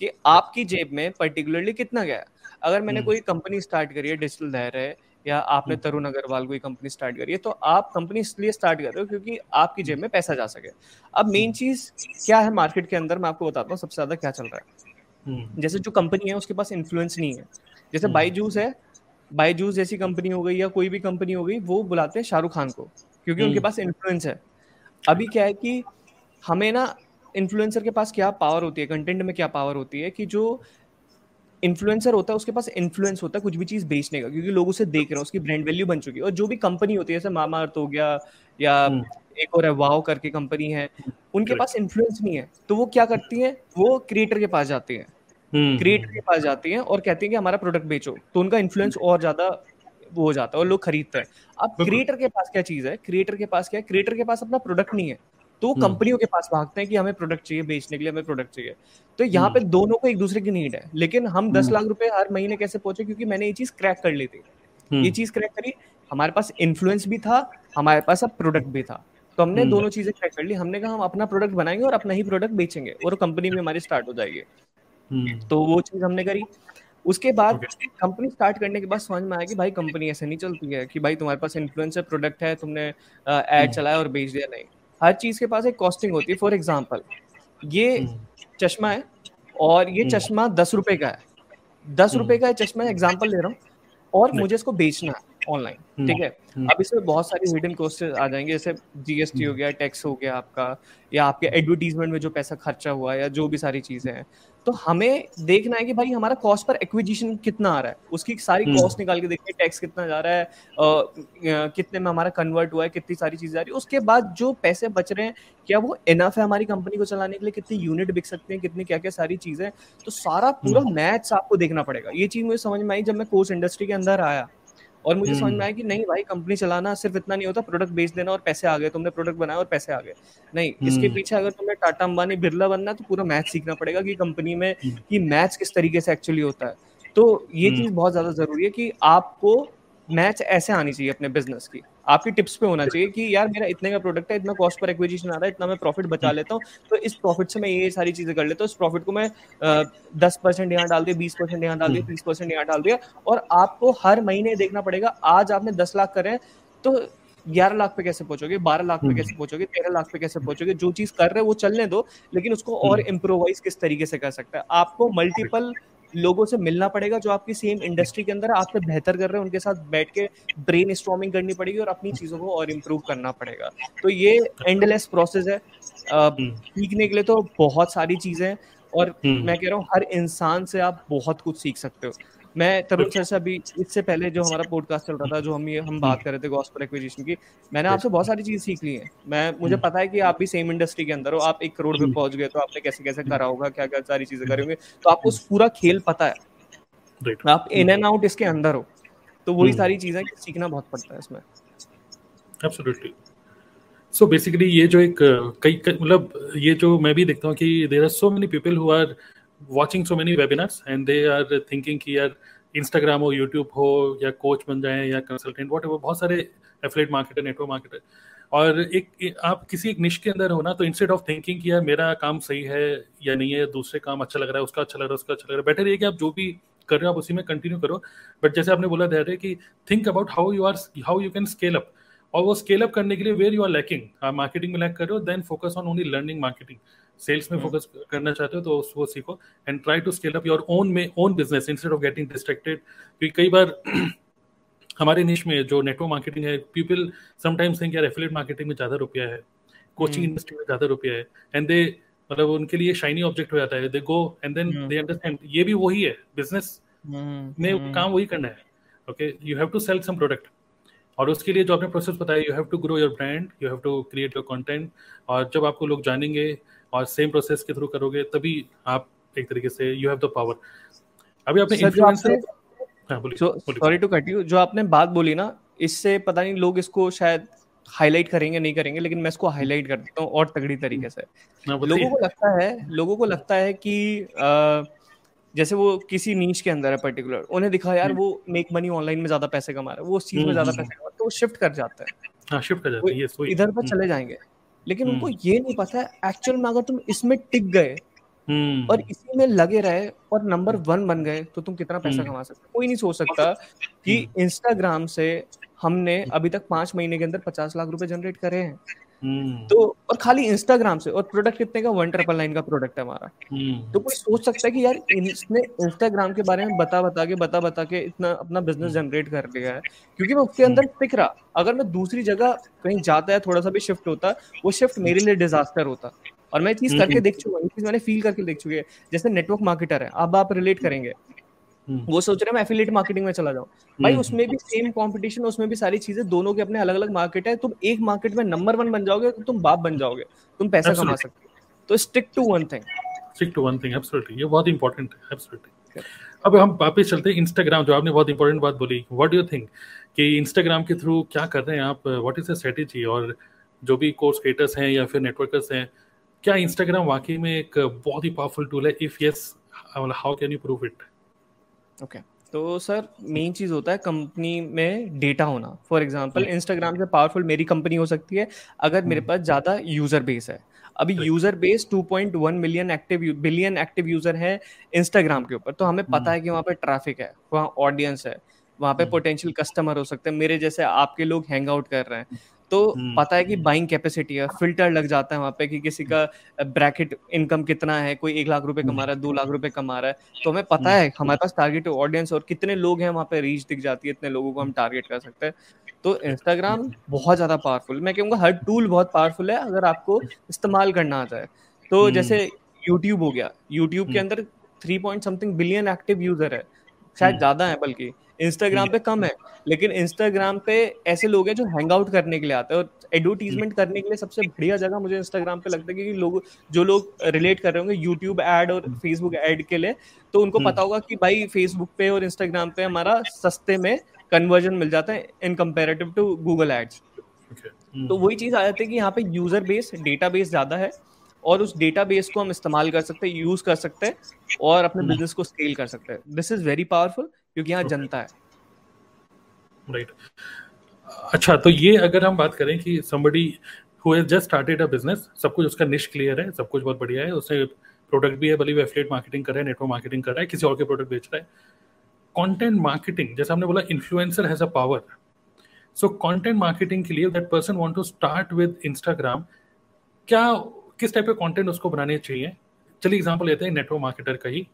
कि आपकी जेब में पर्टिकुलरली कितना गया अगर मैंने कोई कंपनी स्टार्ट करी है डिजिटल धैर्य या आपने हम्म। तरुण अग्रवाल कोई कंपनी स्टार्ट करी है तो आप कंपनी इसलिए स्टार्ट कर रहे हो क्योंकि आपकी जेब में पैसा जा सके। अब मेन चीज़ क्या है मार्केट के अंदर? मैं आपको बताता हूँ सबसे ज़्यादा क्या चल रहा है। हम्म। जैसे जो कंपनी है उसके पास इन्फ्लुएंस नहीं है। जैसे बाई हम्म। जूस है बाई जूस जैसी कंपनी हो गई या कोई भी कंपनी हो गई वो बुलाते हैं शाहरुख खान को क्योंकि उनके पास इन्फ्लुएंस है। अभी क्या है कि हमें ना इन्फ्लुएंसर के पास क्या पावर होती है कंटेंट में क्या पावर होती है कि जो इन्फ्लुएंसर होता है उसके पास इन्फ्लुएंस होता है कुछ भी चीज़ बेचने का क्योंकि लोग उसे देख रहे हैं उसकी ब्रांड वैल्यू बन चुकी है। और जो भी कंपनी होती है जैसे मामा अर्थ हो गया या हम्म। एक और है वाओ करके कंपनी है उनके पास इन्फ्लुएंस नहीं है। तो वो क्या करती है वो क्रिएटर के पास जाती है। क्रिएटर हम्म। के पास जाती है और कहती है कि हमारा प्रोडक्ट बेचो तो उनका इन्फ्लुएंस और ज़्यादा वो हो जाता है और लोग खरीदते हैं। अब क्रिएटर के पास क्या चीज़ है? क्रिएटर के पास क्या है? क्रिएटर के पास अपना प्रोडक्ट नहीं है। तो हम्म। कंपनियों के पास भागते हैं कि हमें प्रोडक्ट चाहिए बेचने के लिए हमें प्रोडक्ट चाहिए। तो यहाँ हम्म। पे दोनों को एक दूसरे की नीड है। लेकिन हम दस हम्म। लाख रुपए हर महीने कैसे पहुँचे? क्योंकि मैंने ये चीज़ क्रैक कर ली थी। ये चीज़ क्रैक करी। हमारे पास इन्फ्लुएंस भी था हमारे पास अब प्रोडक्ट भी था। तो हमने दोनों चीज़ें क्रैक कर ली। हमने कहा हम अपना प्रोडक्ट बनाएँगे और अपना ही प्रोडक्ट बेचेंगे और कंपनी में हमारी स्टार्ट हो जाएगी। तो वो चीज़ हमने करी। उसके बाद कंपनी स्टार्ट करने के बाद समझ में आया कि भाई कंपनी ऐसे नहीं चलती है कि भाई तुम्हारे पास इन्फ्लुएंसर प्रोडक्ट है तुमने एड चलाया और बेच दिया नहीं। हर चीज़ के पास एक कॉस्टिंग होती है फॉर एग्ज़ाम्पल ये। चश्मा है और ये हम्म। चश्मा दस रुपए का है दस रुपए हम्म। का चश्मा एग्ज़ाम्पल ले रहा हूँ और मुझे इसको बेचना है ऑनलाइन ठीक है? अब इसमें बहुत सारी हिडन कॉस्ट आ जाएँगे जैसे जीएसटी हो गया टैक्स हो गया आपका या आपके एडवर्टीजमेंट में जो पैसा खर्चा हुआ या जो भी सारी चीज़ें हैं। तो हमें देखना है कि भाई हमारा कॉस्ट पर एक्विजिशन कितना आ रहा है। उसकी सारी कॉस्ट। निकाल के देखिए टैक्स कितना जा रहा है आ, कितने में हमारा कन्वर्ट हुआ है कितनी सारी चीज़ें आ रही है। उसके बाद जो पैसे बच रहे हैं क्या वो इनफ है हमारी कंपनी को चलाने के लिए? कितनी यूनिट बिक सकते हैं कितनी क्या क्या सारी चीज़ें तो सारा पूरा मैथ्स। आपको देखना पड़ेगा। ये चीज़ मुझे समझ में आई जब मैं कोर्स इंडस्ट्री के अंदर आया। और मुझे समझ में हम्म। आया कि नहीं भाई कंपनी चलाना सिर्फ़ इतना नहीं होता प्रोडक्ट बेच देना और पैसे आ गए तुमने प्रोडक्ट बनाया और पैसे आ गए नहीं इसके हम्म। पीछे अगर तुम्हें टाटा अंबानी बिरला बनना तो पूरा मैथ सीखना पड़ेगा कि कंपनी में हम्म। कि मैथ किस तरीके से एक्चुअली होता है तो ये चीज़ बहुत ज़्यादा ज़रूरी है कि आपको मैच ऐसे आनी चाहिए अपने बिज़नेस की आपकी टिप्स पे होना चाहिए कि यार मेरा इतने का प्रोडक्ट है इतना कॉस्ट पर एक्विजिशन आ रहा है इतना मैं प्रॉफिट बचा हम्म। लेता हूँ तो इस प्रॉफिट से मैं ये सारी चीज़ें कर लेता हूँ इस प्रॉफिट को मैं दस परसेंट यहाँ डाल दिया बीस परसेंट यहाँ डाल दिया हम्म। तीस परसेंट यहाँ डाल दिया और आपको हर महीने देखना पड़ेगा आज आपने दस लाख करे तो ग्यारह लाख पे कैसे पहुंचोगे बारह लाख पे हम्म। कैसे पहुंचोगे तेरह लाख पे कैसे पहुंचोगे जो चीज़ कर रहे हो वो चलने दो लेकिन उसको और इम्प्रोवाइज किस तरीके से कर सकता है आपको मल्टीपल लोगों से मिलना पड़ेगा जो आपकी सेम इंडस्ट्री के अंदर आपसे बेहतर कर रहे हैं उनके साथ बैठ के ब्रेन स्ट्रॉमिंग करनी पड़ेगी और अपनी चीज़ों को और इम्प्रूव करना पड़ेगा तो ये एंडलेस प्रोसेस है हम्म। सीखने के लिए तो बहुत सारी चीज़ें हैं और हम्म। मैं कह रहा हूँ हर इंसान से आप बहुत कुछ सीख सकते हो मैं तरुण सर से अभी इससे पहले जो हमारा पॉडकास्ट चल रहा था जो हम ये हम बात कर रहे थे गॉस्पर एक्विजिशन की मैंने आपसे बहुत सारी चीज़ सीख ली है। मैं मुझे हम्म। पता है कि आप भी सेम इंडस्ट्री के अंदर हो आप एक करोड़ पे हम्म। पहुँच गए तो आपने कैसे कैसे करा होगा क्या क्या सारी चीज़ें करेंगे तो आपको पूरा खेल पता है। आप इन एंड आउट इसके अंदर हो तो वही हम्म। सारी चीज़ें सीखना बहुत पड़ता है इसमें। एब्सोल्युटली सो बेसिकली ये जो एक कई मतलब ये जो मैं भी देखता हूँ कि there are so many people who are watching so many webinars and they are thinking कि यार इंस्टाग्राम हो यूट्यूब हो या कोच बन जाए या कंसल्टेंट वॉट बहुत सारे एफलेट मार्केटर नेटवर्क मार्केटर और एक, एक आप किसी एक निश के अंदर हो ना तो इंस्टेड ऑफ़ थिंकिंग कि यार मेरा काम सही है या नहीं है दूसरे काम अच्छा लग रहा है उसका अच्छा लग रहा है उसका अच्छा लग रहा है। बेटर ये कि आप जो भी कर रहे हो आप उसी में कंटिन्यू करो। बट जैसे आपने बोला धैर्य कि think about how you are how you can scale up और वो स्केल अप करने के लिए वेयर यू आर लैकिंग आप मार्केटिंग में लैक कर रहे हो then focus on only learning marketing sales में फोकस हम्म। करना चाहते हो तो वो सीखो and try to scale up your own में own business instead of getting distracted क्योंकि कई बार <clears throat> हमारे निश में जो नेटवर्क मार्केटिंग है पीपल समटाइम्स थिंक यार एफिलेट मार्केटिंग में ज़्यादा रुपया है कोचिंग इंडस्ट्री में ज़्यादा रुपया है एंड दे मतलब उनके लिए शाइनी ऑब्जेक्ट हो जाता है they go and then they understand ये भी वही है बिज़नेस हम्म, में हम्म। काम वही करना है okay you have to sell some product और उसके लिए जो आपने प्रोसेस बताया you have to grow your brand you have to create your content और जब आपको लोग जानेंगे और सेम प्रोसेस के थ्रू करोगे तभी आप एक तरीके से यू हैव द पावर अभी आपने influencer sorry to cut you जो आपने बात बोली ना इससे पता नहीं लोग इसको शायद हाईलाइट करेंगे नहीं करेंगे लेकिन मैं इसको हाईलाइट कर देता हूँ और तगड़ी तरीके से। हाँ, लोगों को लगता है लोगों को लगता है कि आ, जैसे वो किसी नीच के अंदर है पर्टिकुलर उन्हें दिखा यार वो मेक मनी ऑनलाइन में ज़्यादा पैसे कमा रहा है वो उस चीज़ में हम्म, ज़्यादा हम्म, पैसे कमा तो वो शिफ्ट कर जाता है। हाँ शिफ्ट कर जाता है इधर पर हम्म। चले जाएँगे। लेकिन उनको ये नहीं पता एक्चुअल में अगर तुम इसमें टिक गए और इसी में लगे रहे और नंबर वन बन गए तो तुम कितना पैसा कमा सकते कोई नहीं सोच सकता कि इंस्टाग्राम से हमने अभी तक पाँच महीने के अंदर पचास लाख रुपए जनरेट करे हैं। हम्म। तो और खाली इंस्टाग्राम से और प्रोडक्ट कितने का? वन ट्रिपल नाइन का प्रोडक्ट है हमारा। हम्म। तो कोई सोच सकता है कि यार इसने इंस्टाग्राम के बारे में बता बता के बता बता के इतना अपना बिज़नेस जनरेट कर लिया है? क्योंकि मैं उसके अंदर टिक रहा अगर मैं दूसरी जगह कहीं जाता है थोड़ा सा भी शिफ्ट होता वो शिफ्ट मेरे लिए डिजास्टर होता। और मैं चीज़ करके हम्म। देख चुका हूँ चीज़ मैंने फील करके देख चुकी है जैसे नेटवर्क मार्केटर है अब आप रिलेट करेंगे। हम्म। वो सोच रहे हैं मैं एफिलिएट मार्केटिंग में चला जाऊँ। भाई हम्म। उसमें भी सेम कंपटीशन उसमें भी सारी चीज़ें दोनों के अपने अलग अलग मार्केट है। तुम एक मार्केट में नंबर वन बन जाओगे तो तुम बाप बन जाओगे। तुम पैसा कमा सकते हो। तो stick to one thing stick to one thing absolutely ये बहुत इंपॉर्टेंट है एब्सोल्युटली अब हम वापस चलते हैं इंस्टाग्राम जो आपने बहुत इंपॉर्टेंट बात बोली। व्हाट डू यू थिंक कि इंस्टाग्राम के थ्रू क्या कर रहे हैं आप? व्हाट इज़ द स्ट्रेटेजी और जो भी कोर्स क्रिएटर्स हैं या फिर नेटवर्कर्स हैं क्या इंस्टाग्राम वाकई में एक बहुत ही पावरफुल टूल है? If yes how can you prove it okay तो सर मेन चीज़ होता है कंपनी में डेटा होना। फॉर एग्जांपल इंस्टाग्राम से पावरफुल मेरी कंपनी हो सकती है अगर मेरे hmm. पास ज़्यादा यूज़र बेस है। अभी user base 2.1 million active billion active user है इंस्टाग्राम के ऊपर तो हमें पता hmm. है कि वहाँ पे ट्रैफ़िक है वहाँ ऑडियंस है वहाँ पे पोटेंशियल hmm. कस्टमर हो सकते हैं। मेरे जैसे आपके लोग हैंग आउट कर रहे हैं। तो हम्म। पता है कि बाइंग कैपेसिटी है फ़िल्टर लग जाता है वहाँ पे कि किसी का ब्रैकेट इनकम कितना है कोई एक लाख रुपए कमा रहा है दो लाख रुपए कमा रहा है तो हमें पता है हमारे पास टारगेट ऑडियंस और कितने लोग हैं वहाँ पे रीच दिख जाती है इतने लोगों को हम टारगेट कर सकते हैं तो इंस्टाग्राम बहुत ज़्यादा पावरफुल मैं कहूँगा हर टूल बहुत पावरफुल है अगर आपको इस्तेमाल करना आ जाए तो हम्म। जैसे यूट्यूब हो गया यूट्यूब के हम्म। अंदर three point something billion active user है शायद ज़्यादा है बल्कि। इंस्टाग्राम पे कम है। लेकिन इंस्टाग्राम पे ऐसे लोग हैं जो हैंग आउट करने के लिए आते हैं और एडवर्टीजमेंट करने के लिए सबसे बढ़िया जगह मुझे इंस्टाग्राम पे लगता है कि लोग जो लोग रिलेट कर रहे होंगे यूट्यूब एड और फेसबुक एड के लिए तो उनको हम्म। पता होगा कि भाई फेसबुक पे और इंस्टाग्राम पे हमारा सस्ते में कन्वर्जन मिल जाता है in comparative to Google ads तो वही चीज़ आ जाती है कि यहाँ पे यूज़र बेस डेटा बेस ज़्यादा है। और उस डेटा बेस को हम इस्तेमाल कर सकते हैं यूज़ कर सकते हैं और अपने बिज़नेस हम्म। को स्केल कर सकते हैं। दिस इज़ वेरी पावरफुल क्योंकि यहाँ जनता है। Right right. अच्छा तो ये अगर हम बात करें कि somebody who has just started a business सब कुछ उसका निश क्लियर है सब कुछ बहुत बढ़िया है उसने प्रोडक्ट भी है भले वो एफिलिएट मार्केटिंग कर रहा है नेटवर्क मार्केटिंग कर रहा है किसी और के प्रोडक्ट बेच रहा है। कंटेंट मार्केटिंग जैसे हमने बोला influencer has a power so content marketing के लिए that person want to start with Instagram क्या किस टाइप के कंटेंट उसको बनाने चाहिए? चलिए एग्जांपल लेते हैं नेटवर्क मार्केटर का ही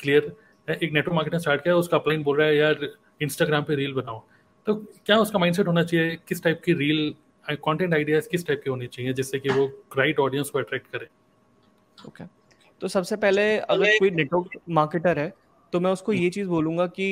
क्लियर एक नेटवर्क मार्केटर स्टार्ट किया, उसका अपलाइन बोल रहा है, यार इंस्टाग्राम पे रील बनाओ। तो क्या उसका माइंडसेट होना चाहिए? किस टाइप की रील कंटेंट आइडियाज़ किस टाइप के होनी चाहिए, जिससे कि वो राइट ऑडियंस को अट्रैक्ट करे? Okay okay. तो सबसे पहले अगर कोई नेटवर्क मार्केटर है तो मैं उसको ये चीज़ बोलूँगा कि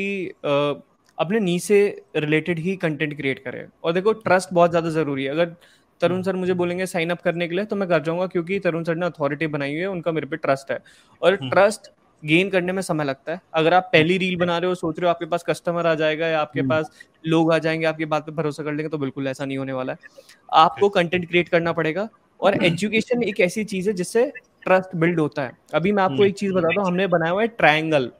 अपने नी से रिलेटेड ही कंटेंट क्रिएट करे। और देखो ट्रस्ट बहुत ज़्यादा ज़रूरी है। अगर तरुण सर मुझे बोलेंगे साइन अप करने के लिए तो मैं कर जाऊँगा क्योंकि तरुण सर ने अथॉरिटी बनाई हुई है उनका मेरे पे ट्रस्ट है। और ट्रस्ट हम्म। गेन करने में समय लगता है। अगर आप पहली रील बना रहे हो सोच रहे हो आपके पास कस्टमर आ जाएगा या आपके हम्म। पास लोग आ जाएँगे आपकी बात पे भरोसा कर लेंगे तो बिल्कुल ऐसा नहीं होने वाला है। आपको कंटेंट क्रिएट करना पड़ेगा और एजुकेशन एक ऐसी चीज़ है जिससे ट्रस्ट बिल्ड होता है। अभी मैं आपको हम्म। एक चीज़ बताता हूँ हमने बनाया हुआ है ट्रायंगल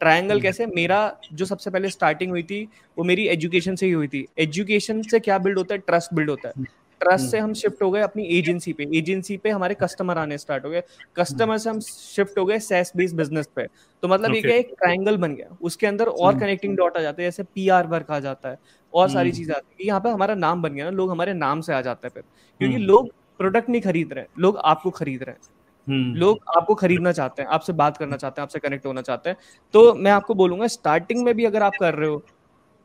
ट्रायंगल हम्म। कैसे? मेरा जो सबसे पहले स्टार्टिंग हुई थी वो मेरी एजुकेशन से ही हुई थी। एजुकेशन से क्या बिल्ड होता है? ट्रस्ट बिल्ड होता है। ट्रस्ट से हम शिफ्ट हो गए अपनी एजेंसी पे। एजेंसी पे हमारे कस्टमर आने स्टार्ट हो गए। कस्टमर से हम शिफ्ट हो गए सेस बेस्ड बिज़नेस पे। तो मतलब ये क्या एक ट्रायंगल बन गया। उसके अंदर और कनेक्टिंग डॉट आ जाते हैं जैसे पी आर वर्क आ जाता है और सारी हम्म। चीज़ें आती है। यहाँ पे हमारा नाम बन गया ना लोग हमारे नाम से आ जाते हैं फिर। क्योंकि हम्म। लोग प्रोडक्ट नहीं खरीद रहे लोग आपको खरीद रहे हैं। हम्म। लोग आपको खरीदना चाहते हैं आपसे बात करना चाहते हैं आपसे कनेक्ट होना चाहते हैं। तो मैं आपको बोलूँगा स्टार्टिंग में भी अगर आप कर रहे हो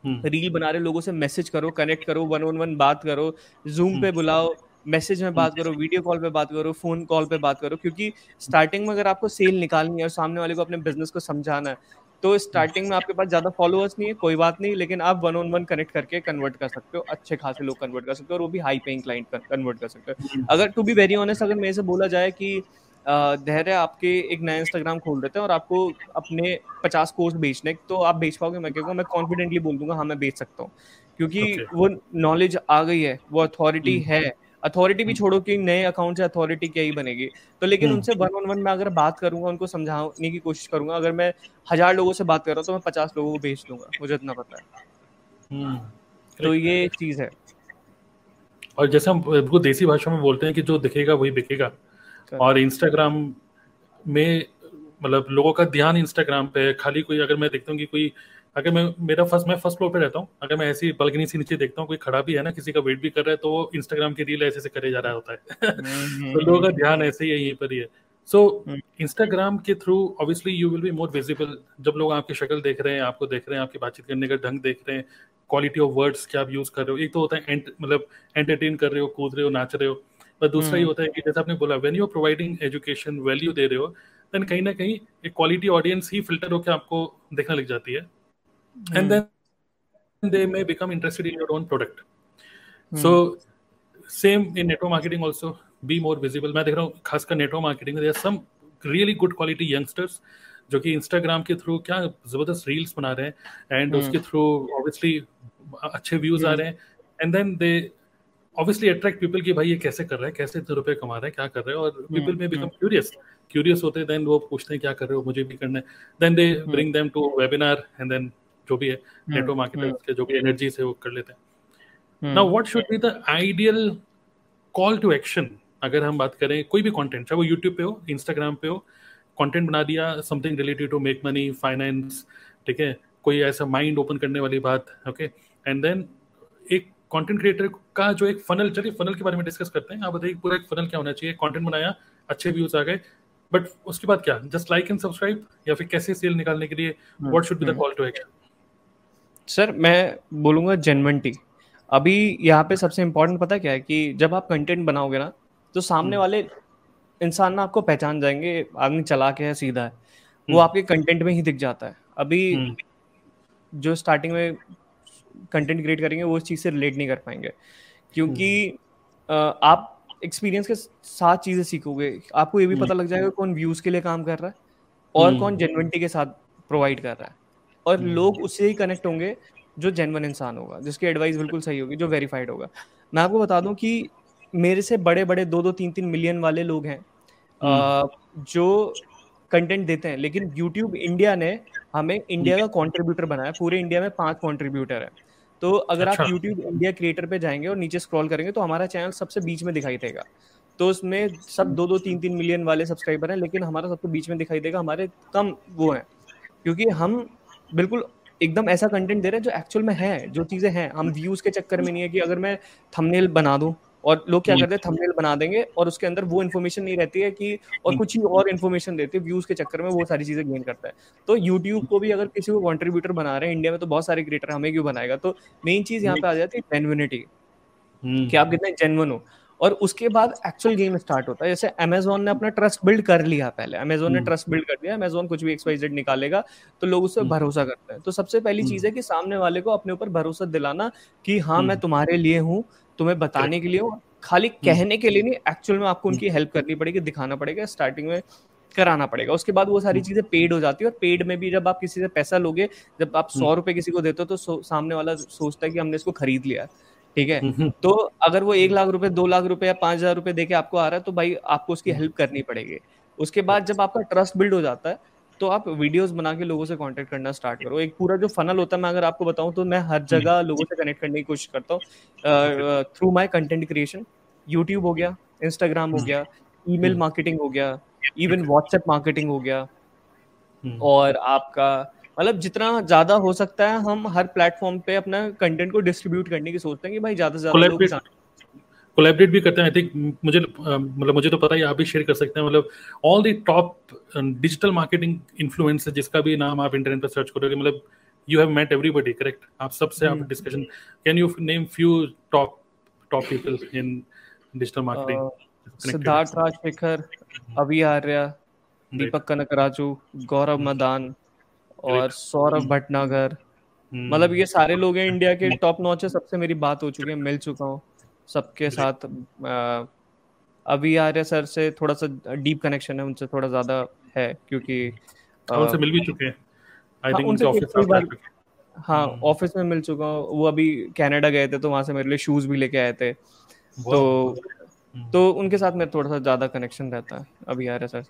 रील बना रहे लोगों से मैसेज करो कनेक्ट करो वन ऑन वन बात करो जूम पे बुलाओ मैसेज में बात करो वीडियो कॉल पे बात करो फ़ोन कॉल पे बात करो क्योंकि स्टार्टिंग में अगर आपको सेल निकालनी है और सामने वाले को अपने बिज़नेस को समझाना है तो स्टार्टिंग में आपके पास ज़्यादा फॉलोअर्स नहीं है कोई बात नहीं लेकिन आप वन ऑन वन कनेक्ट करके कन्वर्ट कर सकते हो अच्छे खासे लोग कन्वर्ट कर सकते हो और वो भी हाई पेइंग क्लाइंट कन्वर्ट कर सकते हो। अगर टू बी वेरी ऑनेस्ट अगर मेरे से बोला जाए कि धैर्य आपके एक नया इंस्टाग्राम खोल देते हैं और आपको अपने पचास कोर्स बेचने तो आप बेच पाओगे? मैं कहूँगा मैं कॉन्फिडेंटली बोल दूँगा हाँ मैं बेच सकता हूँ। क्योंकि okay. वो नॉलेज आ गई है वो अथॉरिटी hmm. है। अथॉरिटी भी छोड़ो कि नए अकाउंट से अथॉरिटी क्या ही बनेगी। तो लेकिन हम्म। उनसे वन ऑन वन में अगर बात करूँगा उनको समझाने की कोशिश करूँगा अगर मैं हज़ार लोगों से बात कर रहा हूँ तो मैं पचास लोगों को भेज दूँगा मुझे इतना पता है। तो ये चीज़ है। और जैसे हम बिल्कुल देसी भाषा में बोलते हैं कि जो दिखेगा वही बिकेगा। और इंस्टाग्राम में मतलब लोगों का ध्यान इंस्टाग्राम पे खाली कोई अगर मैं देखता हूँ कि कोई अगर मैं मेरा फ़र्स्ट मैं फ़र्स्ट फ्लोर पे रहता हूँ अगर मैं ऐसी बलगनी से नीचे देखता हूँ कोई खड़ा भी है ना किसी का वेट भी कर रहा है तो वो इंस्टाग्राम की रील ऐसे से करे जा रहा होता है। <laughs> हम्म, तो लोगों का ध्यान ऐसे ही यहीं पर ही है। सो इंस्टाग्राम के through obviously you will be more visible जब लोग आपकी शक्ल देख रहे हैं आपको देख रहे हैं आपकी बातचीत करने का ढंग देख रहे हैं क्वालिटी ऑफ़ वर्ड्स क्या आप यूज़ कर रहे हो एक तो होता है मतलब एंटरटेन कर रहे हो कूद रहे हो नाच रहे हो। पर दूसरा ही हम्म। होता है कि जैसे आपने बोला when you providing education value दे रहे हो देन कहीं ना कहीं एक क्वालिटी ऑडियंस ही फ़िल्टर होकर आपको देखने लग जाती है and then they may become interested in your own product so same in network marketing also be more visible मैं देख रहा हूँ खासकर नेटवर्क मार्केटिंग में some really good quality youngsters जो कि इंस्टाग्राम के थ्रू क्या ज़बरदस्त रील्स बना रहे हैं एंड hmm. उसके थ्रू ऑब्वियसली अच्छे व्यूज़. आ रहे हैं and then they obviously attract people की भाई ये कैसे कर रहे हैं कैसे इतने रुपए कमा रहे हैं क्या कर रहे हैं? और पीपल में बिकम क्यूरियस क्यूरियस होते हैं देन वो पूछते हैं क्या कर रहे हो मुझे भी करना है। Then they bring them to webinar and then जो भी है नेटवर्क hmm. मार्केटर्स के जो भी एनर्जी से वो कर लेते हैं। Now what should be the ideal call to action अगर हम बात करें कोई भी कंटेंट चाहे वो यूट्यूब पे हो इंस्टाग्राम पे हो कंटेंट बना दिया something related to make money finance ठीक है? कोई ऐसा माइंड ओपन करने वाली बात ओके एंड देन एक कंटेंट क्रिएटर का जो एक फनल चलिए फनल के बारे में डिस्कस करते हैं। आप बताइए पूरा एक फनल क्या होना चाहिए? कंटेंट बनाया अच्छे व्यूज़ आ गए। बट उसके बाद क्या? जस्ट लाइक एंड सब्सक्राइब या फिर कैसे सेल निकालने के लिए what should be the call to action sir मैं बोलूँगा जेनवनटी अभी यहाँ पे सबसे इम्पोर्टेंट पता क्या है कि जब आप कंटेंट बनाओगे ना तो सामने हम्म। वाले इंसान ना आपको पहचान जाएँगे आदमी चला के है सीधा है। वो हम्म। आपके कंटेंट में ही दिख जाता है। अभी हम्म। जो स्टार्टिंग में कंटेंट क्रिएट करेंगे वो उस चीज़ से रिलेट नहीं कर पाएँगे। क्योंकि आप एक्सपीरियंस के साथ चीज़ें सीखोगे। आपको ये भी पता लग जाएगा कौन व्यूज़ के लिए काम कर रहा है और कौन जेनविनिटी के साथ प्रोवाइड कर रहा है। और लोग उससे ही कनेक्ट होंगे जो जेनवन इंसान होगा जिसकी एडवाइस बिल्कुल सही होगी जो वेरीफाइड होगा। मैं आपको बता दूँ कि मेरे से बड़े बड़े दो दो तीन तीन मिलियन वाले लोग हैं हम्म। जो कंटेंट देते हैं लेकिन यूट्यूब इंडिया ने हमें इंडिया का कंट्रीब्यूटर बनाया पूरे इंडिया में पाँच कंट्रीब्यूटर है। तो अगर अच्छा। आप यूट्यूब इंडिया क्रिएटर पे जाएँगे और नीचे स्क्रॉल करेंगे तो हमारा चैनल सबसे बीच में दिखाई देगा। तो उसमें सब दो दो तीन तीन मिलियन वाले सब्सक्राइबर हैं लेकिन हमारा सबसे बीच में दिखाई देगा हमारे कम वो हैं। क्योंकि हम बिल्कुल एकदम ऐसा कंटेंट दे रहे हैं जो एक्चुअल में है जो चीज़ें हैं। हम व्यूज़ के चक्कर में नहीं है कि अगर मैं थंबनेल बना दूँ और लोग क्या करते हैं थंबनेल बना देंगे और उसके अंदर वो इन्फॉर्मेशन नहीं रहती है कि और कुछ ही और इन्फॉर्मेशन देते हैं व्यूज़ के चक्कर में वो सारी चीज़ें गेन करता है। तो यूट्यूब को भी अगर किसी को कॉन्ट्रीब्यूटर बना रहे हैं इंडिया में तो बहुत सारे क्रिएटर हमें क्यों बनाएगा? तो मेन चीज़ यहाँ पे आ जाती है जेनविनिटी हम्म। कि आप कितने जेनवन हो। और उसके बाद एक्चुअल गेम स्टार्ट होता है। जैसे अमेजोन ने अपना ट्रस्ट बिल्ड कर लिया पहले। अमेजोन ने ट्रस्ट हम्म। बिल्ड कर दिया अमेजोन कुछ भी एक्सवाइजेड निकालेगा तो लोग उस पर भरोसा करते हैं। तो सबसे पहली चीज़ है कि सामने वाले को अपने ऊपर भरोसा दिलाना कि हाँ मैं तुम्हारे लिए हूँ तुम्हें बताने के लिए हूँ। खाली हम्म। कहने के लिए नहीं एक्चुअल में आपको उनकी हेल्प करनी पड़ेगी दिखाना पड़ेगा स्टार्टिंग में कराना पड़ेगा। उसके बाद वो सारी हम्म। चीज़ें पेड हो जाती है और पेड में भी जब आप किसी से पैसा लोगे जब आप सौ हम्म। रुपए किसी को देते हो तो सामने वाला सोचता है कि हमने इसको खरीद लिया ठीक है? तो अगर वो एक लाख रुपए दो लाख रुपए या पाँच हज़ार रुपए देके आपको आ रहा है तो भाई आपको उसकी हेल्प करनी पड़ेगी। उसके बाद जब आपका ट्रस्ट बिल्ड हो जाता है तो आप वीडियोस बना के लोगों से कांटेक्ट करना स्टार्ट करो। एक पूरा जो फनल होता है मैं अगर आपको बताऊँ तो मैं हर जगह लोगों से कनेक्ट करने की कोशिश करता हूँ। Through my content creation YouTube हो गया इंस्टाग्राम हो हम्म। गया ईमेल मार्केटिंग हम्म। हो गया इवन व्हाट्सएप मार्केटिंग हो गया हम्म। और आपका मतलब जितना ज़्यादा हो सकता है हम हर प्लेटफॉर्म पे अपना कंटेंट को डिस्ट्रीब्यूट करने की सोचते हैं कि भाई ज़्यादा से ज़्यादा लोग कोलैबोरेट भी करते हैं आई थिंक मुझे मतलब मुझे तो पता ही आप भी शेयर कर सकते हैं मतलब all the top digital marketing influencer जिसका भी नाम आप इंटरनेट पर सर्च करोगे मतलब you have met everybody correct आप सबसे आप discussion can you name few top top people in digital marketing Siddharth Rajshekhar अभी आर्य दीपक कनकराजू गौरव मदान और सौरभ भटनागर। Hmm. मतलब ये सारे लोग हैं इंडिया के टॉप नॉच है सबसे मेरी बात हो चुकी है मिल चुका हूँ। सबके साथ अभी आर्य सर से थोड़ा सा डीप कनेक्शन है उनसे थोड़ा ज़्यादा है क्योंकि उनसे मिल भी चुके हैं। आई थिंक उनके ऑफ़िस हाँ। Office hmm. में मिल चुका हूँ। वो अभी कनाडा गए थे तो वहाँ से मेरे लिए शूज़ भी लेके आए थे। तो। तो उनके साथ मेरा थोड़ा सा ज़्यादा कनेक्शन रहता है अभी आर सर एस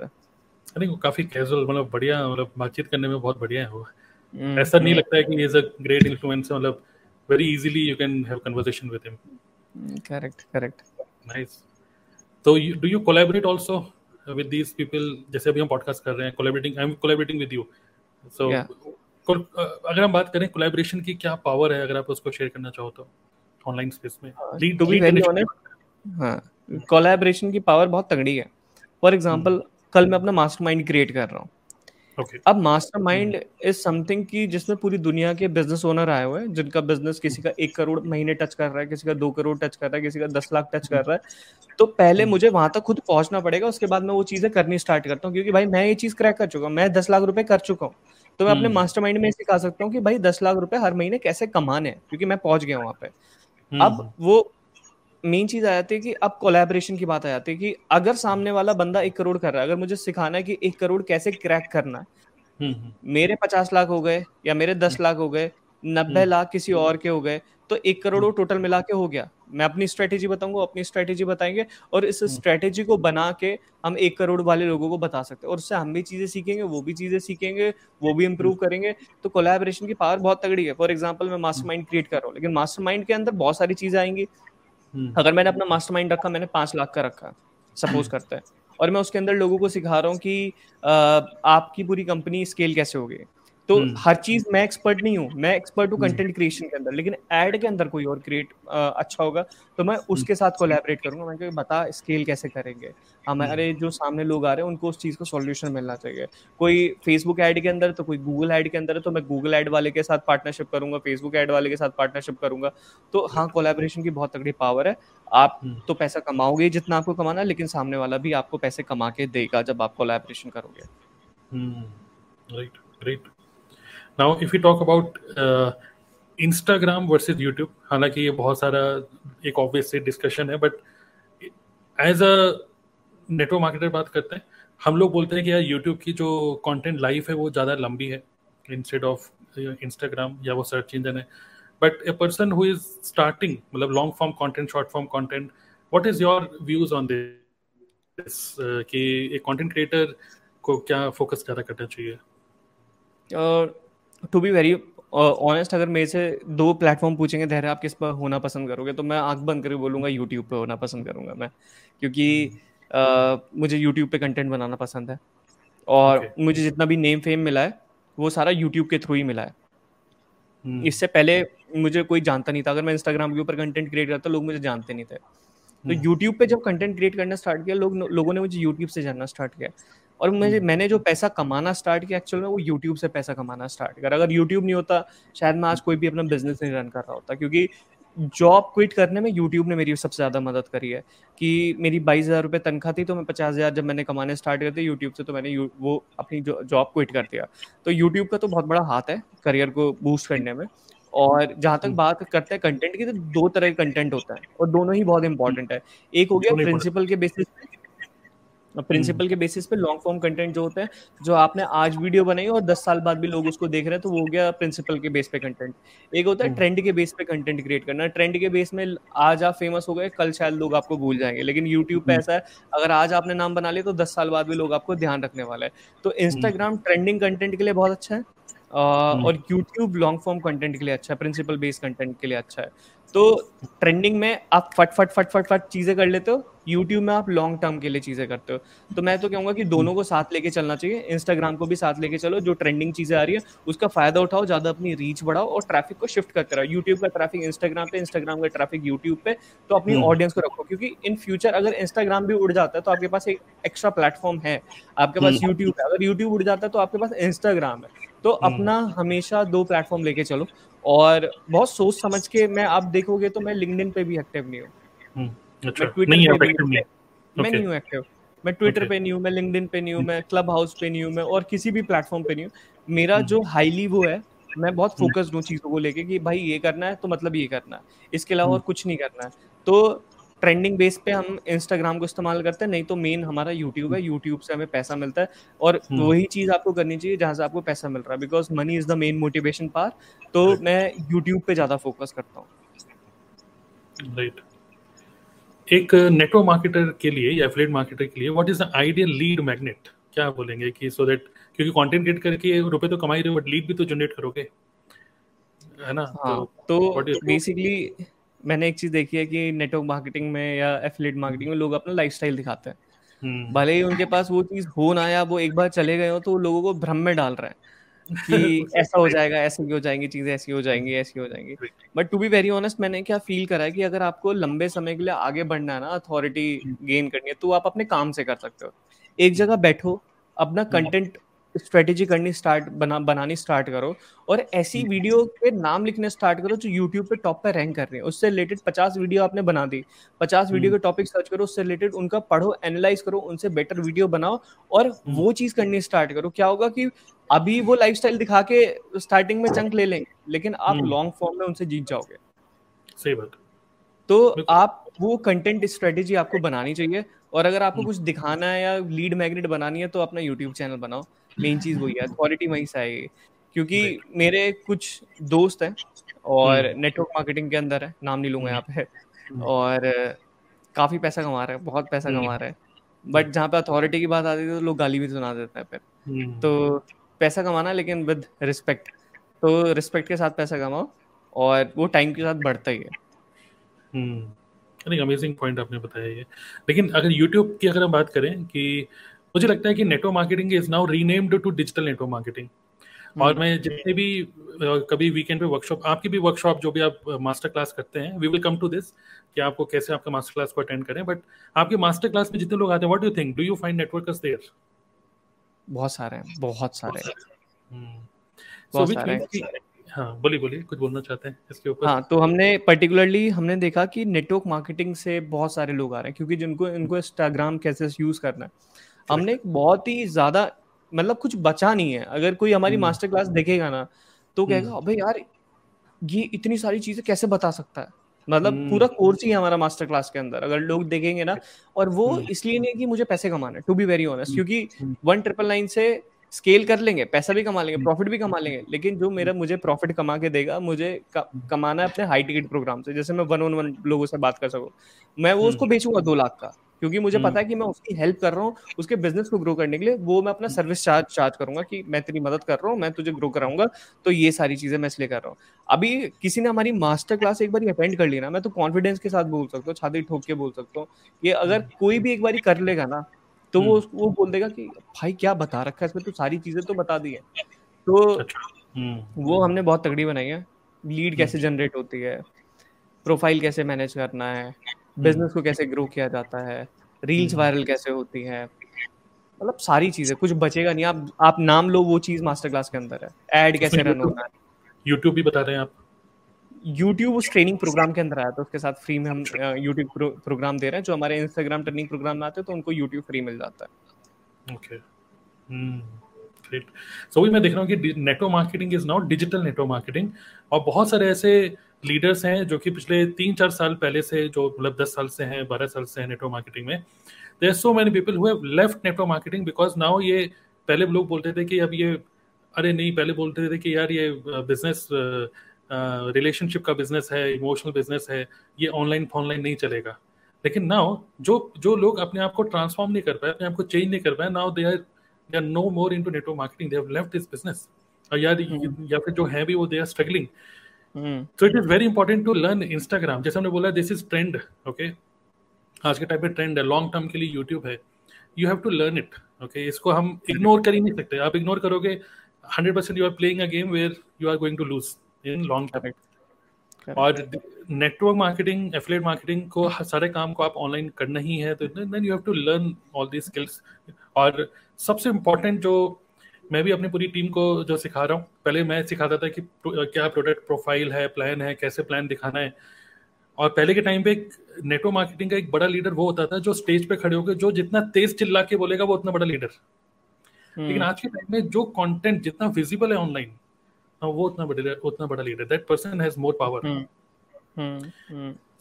अरे वो काफ़ी कैजुअल मतलब बढ़िया मतलब बातचीत करने में बहुत बढ़िया है वो। हम्म, ऐसा नहीं हम्म। लगता है कि इज़ अ ग्रेट इन्फ्लुएंसर मतलब very easily you can have conversation with him correct correct nice तो do you collaborate also with these people जैसे अभी हम पॉडकास्ट कर रहे हैं collaborating I am collaborating with you so अगर हम बात करें कोलैबोरेशन की क्या पावर है अगर आप उसको शेयर करना चाहो तो ऑनलाइन स्पेस में? टू बी हाँ कोलैबोरेशन की पावर बहुत तगड़ी है। For example. कल मैं अपना मास्टरमाइंड क्रिएट कर रहा हूँ Okay. अब मास्टरमाइंड इज़ समथिंग की जिसमें पूरी दुनिया के बिज़नेस ओनर आए हुए हैं जिनका बिज़नेस किसी का एक करोड़ महीने टच कर रहा है किसी का दो करोड़ टच कर रहा है किसी का दस लाख टच कर रहा है तो पहले hmm. मुझे वहाँ तक खुद पहुँचना पड़ेगा उसके बाद मैं वो चीज़ें करनी स्टार्ट करता हूँ क्योंकि भाई मैं ये चीज़ क्रैक कर चुका हूँ मैं दस लाख रुपए कर चुका हूँ तो मैं अपने मास्टर माइंड में सिखा सकता हूँ कि भाई दस लाख रुपए हर महीने कैसे कमाने हैं क्योंकि मैं पहुँच गया वहाँ पे हम्म, अब हम्म। वो मेन चीज़ आ जाती है कि अब कोलैबोरेशन की बात आ जाती है कि अगर सामने वाला बंदा एक करोड़ कर रहा है अगर मुझे सिखाना है कि एक करोड़ कैसे क्रैक करना है हम्म, मेरे पचास लाख हो गए या मेरे दस लाख हो गए नब्बे लाख किसी और के हो गए तो एक करोड़ टोटल मिला के हो गया। मैं अपनी स्ट्रेटेजी बताऊँगा अपनी स्ट्रेटेजी बताएँगे और इस स्ट्रेटेजी हम्म। को बना के हम एक करोड़ वाले लोगों को बता सकते हैं और उससे हम भी चीज़ें सीखेंगे वो भी चीज़ें सीखेंगे वो भी इम्प्रूव हम्म। करेंगे। तो कोलैबोरेशन की पावर बहुत तगड़ी है। फॉर एग्ज़ाम्पल मैं मास्टर माइंड क्रिएट कर रहा हूँ लेकिन मास्टर माइंड के अंदर बहुत सारी चीज़ें आएँगी। हम्म। अगर मैंने अपना मास्टर माइंड रखा मैंने पाँच लाख का रखा सपोज़ करते हैं। और मैं उसके अंदर लोगों को सिखा रहा हूँ कि आ, आपकी पूरी कंपनी स्केल कैसे होगी? तो हम्म। हर चीज़ मैं एक्सपर्ट नहीं हूँ मैं एक्सपर्ट हूँ कंटेंट क्रिएशन के अंदर लेकिन एड के अंदर कोई और क्रिएट अच्छा होगा तो मैं उसके हम्म। साथ कोलैबोरेट करूँगा। मैं बता स्केल कैसे करेंगे? हमारे हम्म। जो सामने लोग आ रहे हैं उनको उस चीज़ को सॉल्यूशन मिलना चाहिए। कोई फेसबुक एड के अंदर तो कोई गूगल एड के अंदर है तो मैं गूगल एड वाले के साथ पार्टनरशिप करूँगा फेसबुक एड वाले के साथ पार्टनरशिप करूँगा। तो हाँ कोलेबोरेशन की बहुत तगड़ी पावर है। आप तो पैसा कमाओगे जितना आपको कमाना लेकिन सामने वाला भी आपको पैसे कमा के देगा जब आप कोलेबोरेशन करोगे। Right great now if you talk about Instagram versus YouTube हालाँकि ये बहुत सारा एक ऑब्वियस डिस्कशन है but as a network marketer बात करते हैं, हम लोग बोलते हैं कि यार यूट्यूब की जो कंटेंट लाइफ है वो ज़्यादा लंबी है इंस्टेड ऑफ़ इंस्टाग्राम या वो सर्च इंजन है। But a person who is starting मतलब long form content short form content what is your views on this कि एक कंटेंट क्रिएटर को क्या फोकस ज़्यादा करना चाहिए? टू बी वेरी ऑनेस्ट अगर मेरे से दो प्लेटफॉर्म पूछेंगे धैर्य आप किस पर होना पसंद करोगे तो मैं आँख बंद करके बोलूँगा यूट्यूब पर होना पसंद करूँगा मैं क्योंकि uh, मुझे यूट्यूब पे कंटेंट बनाना पसंद है और okay. मुझे जितना भी नेम फेम मिला है वो सारा यूट्यूब के थ्रू ही मिला है hmm. इससे पहले मुझे कोई जानता नहीं था अगर मैं इंस्टाग्राम के ऊपर कंटेंट क्रिएट करता लोग मुझे जानते नहीं थे तो यूट्यूब hmm. पे जब कंटेंट क्रिएट करना स्टार्ट किया लोग लोगों ने मुझे यूट्यूब से जानना स्टार्ट किया और मुझे हम्म। मैंने जो पैसा कमाना स्टार्ट किया एक्चुअल में वो यूट्यूब से पैसा कमाना स्टार्ट किया अगर यूट्यूब नहीं होता शायद मैं आज कोई भी अपना बिज़नेस नहीं रन कर रहा होता क्योंकि जॉब क्विट करने में यूट्यूब ने मेरी सबसे ज़्यादा मदद करी है कि मेरी बाईस हज़ार रुपये तनख्वाह थी तो मैं पचास हज़ार जब मैंने कमाने स्टार्ट करते यूट्यूब से तो मैंने वो अपनी जॉब क्विट कर दिया तो यूट्यूब का तो बहुत बड़ा हाथ है करियर को बूस्ट करने में और जहाँ तक हम्म। बात करते हैं कंटेंट की तो दो तरह के कंटेंट होता है और दोनों ही बहुत इंपॉर्टेंट है एक हो गया प्रिंसिपल के बेसिस प्रिंसिपल हम्म। के बेसिस पे लॉन्ग फॉर्म कंटेंट जो होते हैं जो आपने आज वीडियो बनाई और दस साल बाद भी लोग उसको देख रहे हैं तो वो हो गया प्रिंसिपल के बेस पे कंटेंट एक होता है ट्रेंड हम्म। के बेस पे कंटेंट क्रिएट करना ट्रेंड के बेस में आज आप फ़ेमस हो गए कल शायद लोग आपको भूल जाएँगे लेकिन यूट्यूब पे हम्म। ऐसा है अगर आज आपने नाम बना लिया तो दस साल बाद भी लोग आपको ध्यान रखने वाले हैं तो इंस्टाग्राम ट्रेंडिंग कंटेंट के लिए बहुत अच्छा है और यूट्यूब लॉन्ग फॉर्म कंटेंट के लिए अच्छा है प्रिंसिपल बेस्ड कंटेंट के लिए अच्छा है तो ट्रेंडिंग में आप फट फट फट फट फट चीज़ें कर लेते हो। यूट्यूब में आप लॉन्ग टर्म के लिए चीज़ें करते हो। तो मैं तो कहूँगा कि दोनों को साथ लेके चलना चाहिए। इंस्टाग्राम को भी साथ लेके चलो जो ट्रेंडिंग चीज़ें आ रही है उसका फ़ायदा उठाओ ज़्यादा अपनी रीच बढ़ाओ और ट्रैफ़िक को शिफ्ट करते रहो। यूट्यूब का ट्रैफ़िक इंस्टाग्राम पे इंस्टाग्राम का ट्रैफ़िक यूट्यूब पे तो अपनी ऑडियंस हम्म। को रखो। क्योंकि इन फ्यूचर अगर इंस्टाग्राम भी उड़ जाता है तो आपके पास एक एक्स्ट्रा प्लेटफॉर्म है। आपके पास यूट्यूब हम्म। है। अगर यूट्यूब उड़ जाता है तो आपके पास इंस्टाग्राम है। तो हम्म। अपना हमेशा दो प्लेटफॉर्म लेके चलो। और बहुत सोच समझ के मैं आप देखोगे तो मैं लिंक्डइन पे भी एक्टिव नहीं हूँ। हम्म, अच्छा, मैं पे नहीं, मैं नहीं हूँ एक्टिव मैं ट्विटर पे नहीं हूँ मैं लिंक्डइन पे नहीं हूँ मैं क्लब हाउस पे नहीं हूँ मैं और किसी भी प्लेटफॉर्म पे नहीं हूँ। मेरा हम्म। जो हाईली वो है मैं बहुत फोकस्ड हूँ चीज़ों को लेके कि भाई ये करना है तो मतलब ये करना है। इसके अलावा और कुछ नहीं करना है। तो ट्रेंडिंग बेस पे हम इंस्टाग्राम को इस्तेमाल करते हैं नहीं तो मेन हमारा यूट्यूब है यूट्यूब से हमें पैसा मिलता है और हम्म। वही चीज़ आपको करनी चाहिए जहाँ से आपको पैसा मिल रहा है because money is the main motivation पार तो मैं यूट्यूब पे ज़्यादा फोकस करता हूँ। राइट एक नेटवर्क मार्केटर के लिए या एफिलिएट मार्केटर के लिए what is the ideal lead magnet क्या बोलेंगे कि सो दैट क्योंकि कंटेंट क्रिएट करके रुपए तो कमा ही रहे बट लीड भी तो जनरेट करोगे है ना? हाँ, तो बेसिकली मैंने एक चीज़ देखी है कि नेटवर्क मार्केटिंग में या एफिलेट मार्केटिंग में लोग अपना लाइफस्टाइल दिखाते हैं हम्म। भले ही उनके पास वो चीज़ हो ना या वो एक बार चले गए हो तो लोगों को भ्रम में डाल रहे हैं कि <laughs> ऐसा हो जाएगा ऐसे हो जाएँगी चीज़ें ऐसी हो जाएँगी ऐसी हो जाएँगी but to be very honest मैंने क्या फील करा है कि अगर आपको लंबे समय के लिए आगे बढ़ना है ना अथॉरिटी गेन हम्म। करनी है तो आप अपने काम से कर सकते हो एक जगह बैठो अपना कंटेंट हम्म। स्ट्रेटेजी करनी स्टार्ट बना बनानी स्टार्ट करो और ऐसी वीडियो के नाम लिखने स्टार्ट करो जो यूट्यूब पे टॉप पे रैंक कर रहे है। उससे रिलेटेड पचास वीडियो आपने बना दी। पचास वीडियो के टॉपिक सर्च करो उससे रिलेटेड उनका पढ़ो एनालाइज करो उनसे बेटर वीडियो बनाओ और वो चीज़ करनी स्टार्ट करो। क्या होगा कि अभी वो लाइफ दिखा के स्टार्टिंग में चंक ले लेंगे लेकिन आप लॉन्ग फॉर्म में उनसे जीत जाओगे। सही बात। तो आप वो कंटेंट स्ट्रेटेजी आपको बनानी चाहिए और अगर आपको कुछ दिखाना है या लीड मैग्नेट बनानी है तो अपना यूट्यूब चैनल बनाओ। मेन चीज़ वही है क्वालिटी वहीं से आएगी। क्योंकि मेरे कुछ दोस्त हैं और नेटवर्क हम्म। मार्केटिंग के अंदर है नाम नहीं लूँगा यहाँ पे। हम्म। और काफ़ी पैसा कमा रहे हैं बहुत पैसा हम्म। कमा रहे हैं। बट जहाँ पे अथॉरिटी की बात आती है तो लोग गाली भी सुना देते हैं फिर। तो पैसा कमाना लेकिन विद रिस्पेक्ट तो रिस्पेक्ट के साथ पैसा कमाओ और वो टाइम के साथ बढ़ता ही है। अमेजिंग पॉइंट आपने बताया ये। लेकिन अगर यूट्यूब की अगर हम बात करें कि मुझे लगता है कि network marketing is now renamed to digital network marketing. और मैं जितने भी कभी वीकेंड पे वर्कशॉप आपकी भी वर्कशॉप जो भी आप मास्टर क्लास करते हैं we will come to this कि आपको कैसे आपका मास्टर क्लास को अटेंड करें। बट आपके मास्टर क्लास में जितने लोग आते हैं what do you think do you find networkers there बहुत सारे हैं बहुत सारे हैं। हम्म। बहुत सारे हाँ। बोलिए बोलिए कुछ बोलना चाहते हैं इसके ऊपर? हाँ तो हमने पर्टिकुलरली हमने देखा कि नेटवर्क मार्केटिंग से बहुत सारे लोग आ रहे हैं क्योंकि जिनको इनको इंस्टाग्राम कैसे यूज़ करना है। हमने बहुत ही ज़्यादा मतलब कुछ बचा नहीं है अगर कोई हमारी मास्टर हम्म। क्लास देखेगा ना तो कहेगा हम्म। अबे यार ये इतनी सारी चीज़ें कैसे बता सकता है मतलब हम्म। पूरा कोर्स ही हमारा मास्टर क्लास के अंदर अगर लोग देखेंगे ना और वो इसलिए नहीं कि मुझे पैसे कमाना टू बी वेरी ऑनेस्ट क्योंकि वन ट्रिपल नाइन से स्केल कर लेंगे पैसा भी कमा लेंगे प्रॉफिट भी कमा लेंगे लेकिन जो मेरा मुझे प्रॉफिट कमा के देगा मुझे कमाना है अपने हाई टिकट प्रोग्राम से जैसे मैं वन ऑन वन लोगों से बात कर सकूँ मैं वो उसको बेचूँगा दो लाख का क्योंकि मुझे पता है हम्म। कि मैं उसकी हेल्प कर रहा हूँ उसके बिज़नेस को ग्रो करने के लिए वो मैं अपना सर्विस चार्ज चार्ज करूँगा कि मैं तेरी मदद कर रहा हूँ मैं तुझे ग्रो कराऊँगा तो ये सारी चीज़ें मैं इसलिए कर रहा हूँ। अभी किसी ने हमारी मास्टर क्लास एक बार अटेंड कर ली ना मैं तो कॉन्फिडेंस के साथ बोल सकता हूँ छाती ठोक के बोल सकता हूँ ये अगर हम्म। कोई भी एक बार कर लेगा ना तो वो हम्म। वो बोल देगा कि भाई क्या बता रखा है? इसमें तो सारी चीज़ें तो बता दी है। तो अच्छा। वो हमने बहुत तगड़ी बनाई है। लीड कैसे जनरेट होती है? प्रोफ़ाइल कैसे मैनेज करना है? बिज़नेस हम्म। को कैसे ग्रो किया जाता है? रील्स वायरल हम्म। कैसे होती है? मतलब सारी चीज़ें कुछ बचेगा नहीं। आप आप नाम लो वो चीज़ मास्टर क्लास के अंदर है। एड कैसे रन होना है? यूट्यूब भी बता रहे हैं आप? यूट्यूब उस ट्रेनिंग प्रोग्राम के अंदर आया था उसके साथ फ्री में हम यूट्यूब प्रो, प्रोग्राम दे रहे हैं जो हमारे इंस्टाग्राम ट्रेनिंग प्रोग्राम में आते हैं तो उनको यूट्यूब फ्री मिल जाता है। ओके ग्रेट सो भी मैं देख रहा हूँ कि network marketing is not digital network marketing और बहुत सारे ऐसे लीडर्स हैं जो कि पिछले तीन चार साल पहले से जो मतलब दस साल से हैं बारह साल से हैं नेटवर्क मार्केटिंग में there so many people who have left network marketing because now ये पहले लोग बोलते थे कि अब ये अरे नहीं पहले बोलते थे कि यार ये बिज़नेस रिलेशनशिप का बिज़नेस है इमोशनल बिज़नेस है ये ऑनलाइन फॉनलाइन नहीं चलेगा। लेकिन नाउ जो जो लोग अपने आप को ट्रांसफॉर्म नहीं कर पाए अपने आप को चेंज नहीं कर पाए now they are they are no more in to network marketing they have left this business और यार हम्म। या फिर जो है भी वो they are struggling so it is very important to learn Instagram जैसे हमने बोला दिस इज़ ट्रेंड ओके आज के टाइम पे ट्रेंड है। लॉन्ग टर्म के लिए यूट्यूब है। You have to learn it okay इसको हम इग्नोर कर ही नहीं सकते। आप इग्नोर करोगे hundred percent you are playing a game where you are going to lose in long term और नेटवर्क मार्केटिंग एफिलेट मार्केटिंग को सारे काम को आप ऑनलाइन करना ही है तो then you have to learn all the skills और सबसे इम्पोर्टेंट जो मैं भी अपनी पूरी टीम को जो सिखा रहा हूँ पहले मैं सिखाता था कि क्या प्रोडक्ट प्रोफ़ाइल है प्लान है कैसे प्लान दिखाना है। और पहले के टाइम पे एक नेटवर्क मार्केटिंग का एक बड़ा लीडर वो होता था जो स्टेज पे खड़े होकर जो जितना तेज चिल्ला के बोलेगा वो उतना बड़ा लीडर लेकिन हम्म। आज के टाइम में जो कंटेंट जितना विजिबल है ऑनलाइन वो उतना बड़ा उतना बड़ा leader that person has more power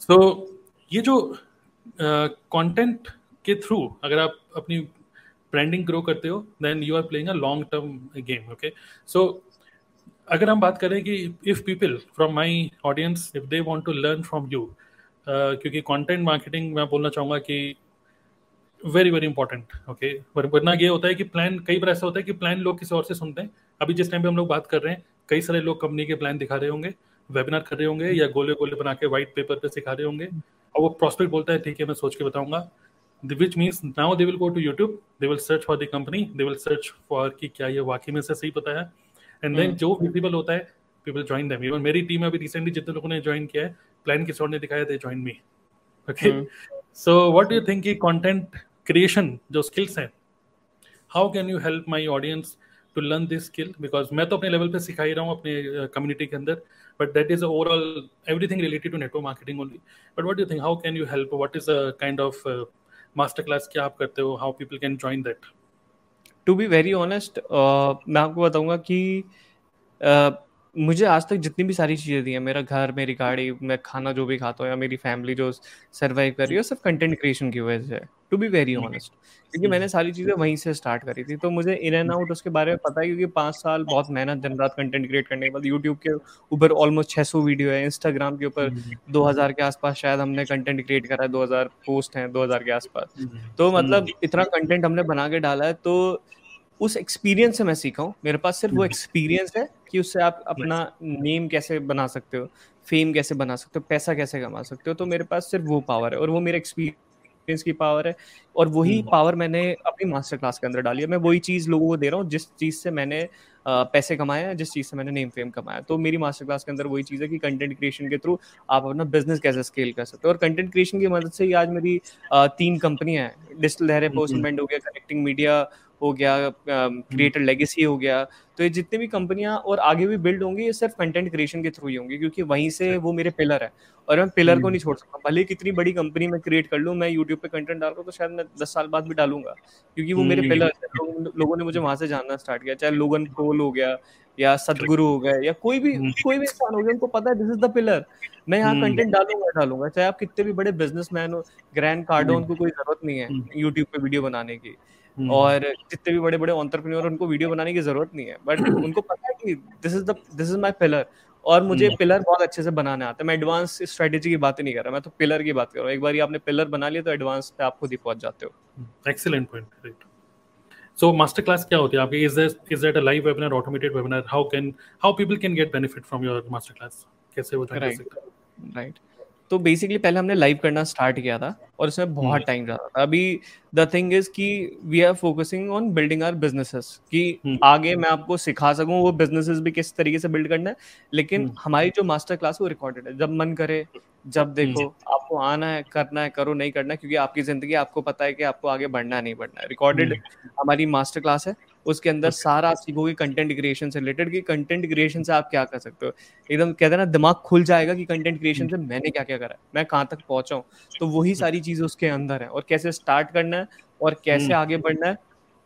so ये जो कंटेंट uh, के थ्रू अगर आप अपनी ब्रांडिंग ग्रो करते हो then you are playing a long term game okay so अगर हम बात करें कि if people from my audience if they want to learn from you क्योंकि कॉन्टेंट मार्केटिंग मैं बोलना चाहूँगा कि वेरी वेरी इंपॉर्टेंट ओके वरना ये होता है कि प्लान कई बार ऐसा होता है कि प्लान लोग किसी और से सुनते हैं। अभी जिस टाइम पे हम लोग बात कर रहे हैं कई सारे लोग कंपनी के प्लान दिखा रहे होंगे वेबिनार कर रहे होंगे या गोले गोले बना के व्हाइट पेपर पे सिखा रहे होंगे। और वो प्रॉस्पेक्ट बोलता है ठीक है मैं सोच के बताऊँगा। Which means now they will go to YouTube they will search for the company they will search for कि क्या ये वाकई में से सही पता है। And then hmm. जो विजिबल होता है पीपल ज्वाइन देम इवन मेरी टीम में अभी रिसेंटली जितने लोगों ने ज्वाइन किया है प्लान किशोर ने दिखाया they join me okay so what do you think कि कंटेंट क्रिएशन जो स्किल्स हैं how can you help my audience to learn this skill because मैं तो अपने लेवल पे सिखा ही रहा हूँ अपने कम्युनिटी uh, के अंदर but that is overall everything related to network marketing only but what you think how can you help what is a kind of master class क्या आप करते हो? How people can join that to be very honest मैं आपको बताऊँगा कि uh, मुझे आज तक जितनी भी सारी चीज़ें दी हैं मेरा घर मेरी गाड़ी मैं खाना जो भी खाता हूँ या मेरी फैमिली जो सर्वाइव कर रही है सब कंटेंट क्रिएशन की वजह से टू बी वेरी ऑनेस्ट क्योंकि मैंने सारी चीज़ें वहीं से स्टार्ट करी थी तो मुझे इन एंड आउट उसके बारे में पता है क्योंकि पाँच साल बहुत मेहनत दिन रात कंटेंट क्रिएट करने के बाद यूट्यूब के ऊपर ऑलमोस्ट छः सौ वीडियो है इंस्टाग्राम के ऊपर दो हज़ार के आसपास शायद हमने कंटेंट क्रिएट करा है दो हज़ार पोस्ट हैं दो हज़ार के आसपास। तो मतलब इतना कंटेंट हमने बना के डाला है तो उस एक्सपीरियंस से मैं सीखा हूँ। मेरे पास सिर्फ़ वो एक्सपीरियंस हम्म। है कि उससे आप अपना नेम कैसे बना सकते हो फेम कैसे बना सकते हो पैसा कैसे कमा सकते हो तो मेरे पास सिर्फ़ वो पावर है और वो मेरे एक्सपीरियंस की पावर है और वही पावर हम्म। मैंने अपनी मास्टर क्लास के अंदर डाली है। मैं वही चीज़ लोगों को दे रहा हूँ जिस चीज़ से मैंने पैसे कमाए हैं जिस चीज़ से मैंने नेम फेम कमाया तो मेरी मास्टर क्लास के अंदर वही चीज़ है कि कंटेंट क्रिएशन के थ्रू आप अपना बिज़नेस कैसे स्केल कर सकते हो। और कंटेंट क्रिएशन की मदद से ही आज मेरी तीन कंपनियाँ हैं। डिजिटल लहरे पोस्टमेंट हो गया कनेक्टिंग मीडिया हो गया क्रिएटर लेगेसी हो गया तो ये जितनी भी कंपनियाँ और आगे भी बिल्ड होंगी ये सिर्फ़ कंटेंट क्रिएशन के थ्रू ही होंगी क्योंकि वहीं से वो मेरे पिलर है और मैं पिलर को नहीं छोड़ सकता। भले कितनी बड़ी कंपनी में क्रिएट कर लूँ मैं यूट्यूब पे कंटेंट डाल रहा हूँ तो शायद मैं दस साल बाद भी डालूँगा क्योंकि वो मेरे पिलर है लोग, लोगों ने मुझे वहाँ से जानना स्टार्ट किया चाहे लोगन पोल हो गया या सदगुरु हो गए या कोई भी कोई भी इंसान हो गया उनको पता है दिस इज़ द पिलर मैं यहाँ कंटेंट डालूँगा डालूँगा चाहे आप कितने भी बड़े बिजनेसमैन हो ग्रैंड कार्डो उनको कोई ज़रूरत नहीं है यूट्यूब पे वीडियो बनाने की। हम्म। और जितने भी बड़े बड़े ऑन्टरप्रीनियर उनको वीडियो बनाने की ज़रूरत नहीं है। बट <clears throat> उनको पता है कि this is the this is my pillar और मुझे पिलर हम्म। बहुत अच्छे से बनाने आता है। मैं एडवांस स्ट्रेटेजी की बात नहीं कर रहा मैं तो पिलर की बात कर रहा हूँ। एक बार आपने पिलर बना लिया तो एडवांस पे आप खुद ही पहुँच जाते हो। Excellent point right so master class क्या होती है आपकी? Is is that a live webinar automated webinar how can how people can get benefit from your master class कैसे वो राइट तो बेसिकली पहले हमने लाइव करना स्टार्ट किया था और उसमें बहुत टाइम हम्म। जाता था। अभी द थिंग इज़ कि we are focusing on building our businesses कि हम्म। आगे मैं आपको सिखा सकूँ वो बिजनेसेस भी किस तरीके से बिल्ड करना है। लेकिन हम्म। हमारी जो मास्टर क्लास वो रिकॉर्डेड है। जब मन करे जब देखो आपको आना है करना है करो नहीं करना क्योंकि आपकी ज़िंदगी आपको पता है कि आपको आगे बढ़ना है नहीं बढ़ना है। रिकॉर्डेड हमारी मास्टर क्लास है। उसके अंदर सारा आप सीखोगे कंटेंट क्रिएशन से रिलेटेड कि कंटेंट क्रिएशन से आप क्या कर सकते हो? एकदम कहते हैं ना दिमाग खुल जाएगा कि कंटेंट क्रिएशन से मैंने क्या क्या करा मैं कहाँ तक पहुँचा हूँ? तो वही सारी चीज़ें उसके अंदर है और कैसे स्टार्ट करना है और कैसे हम्म। आगे बढ़ना है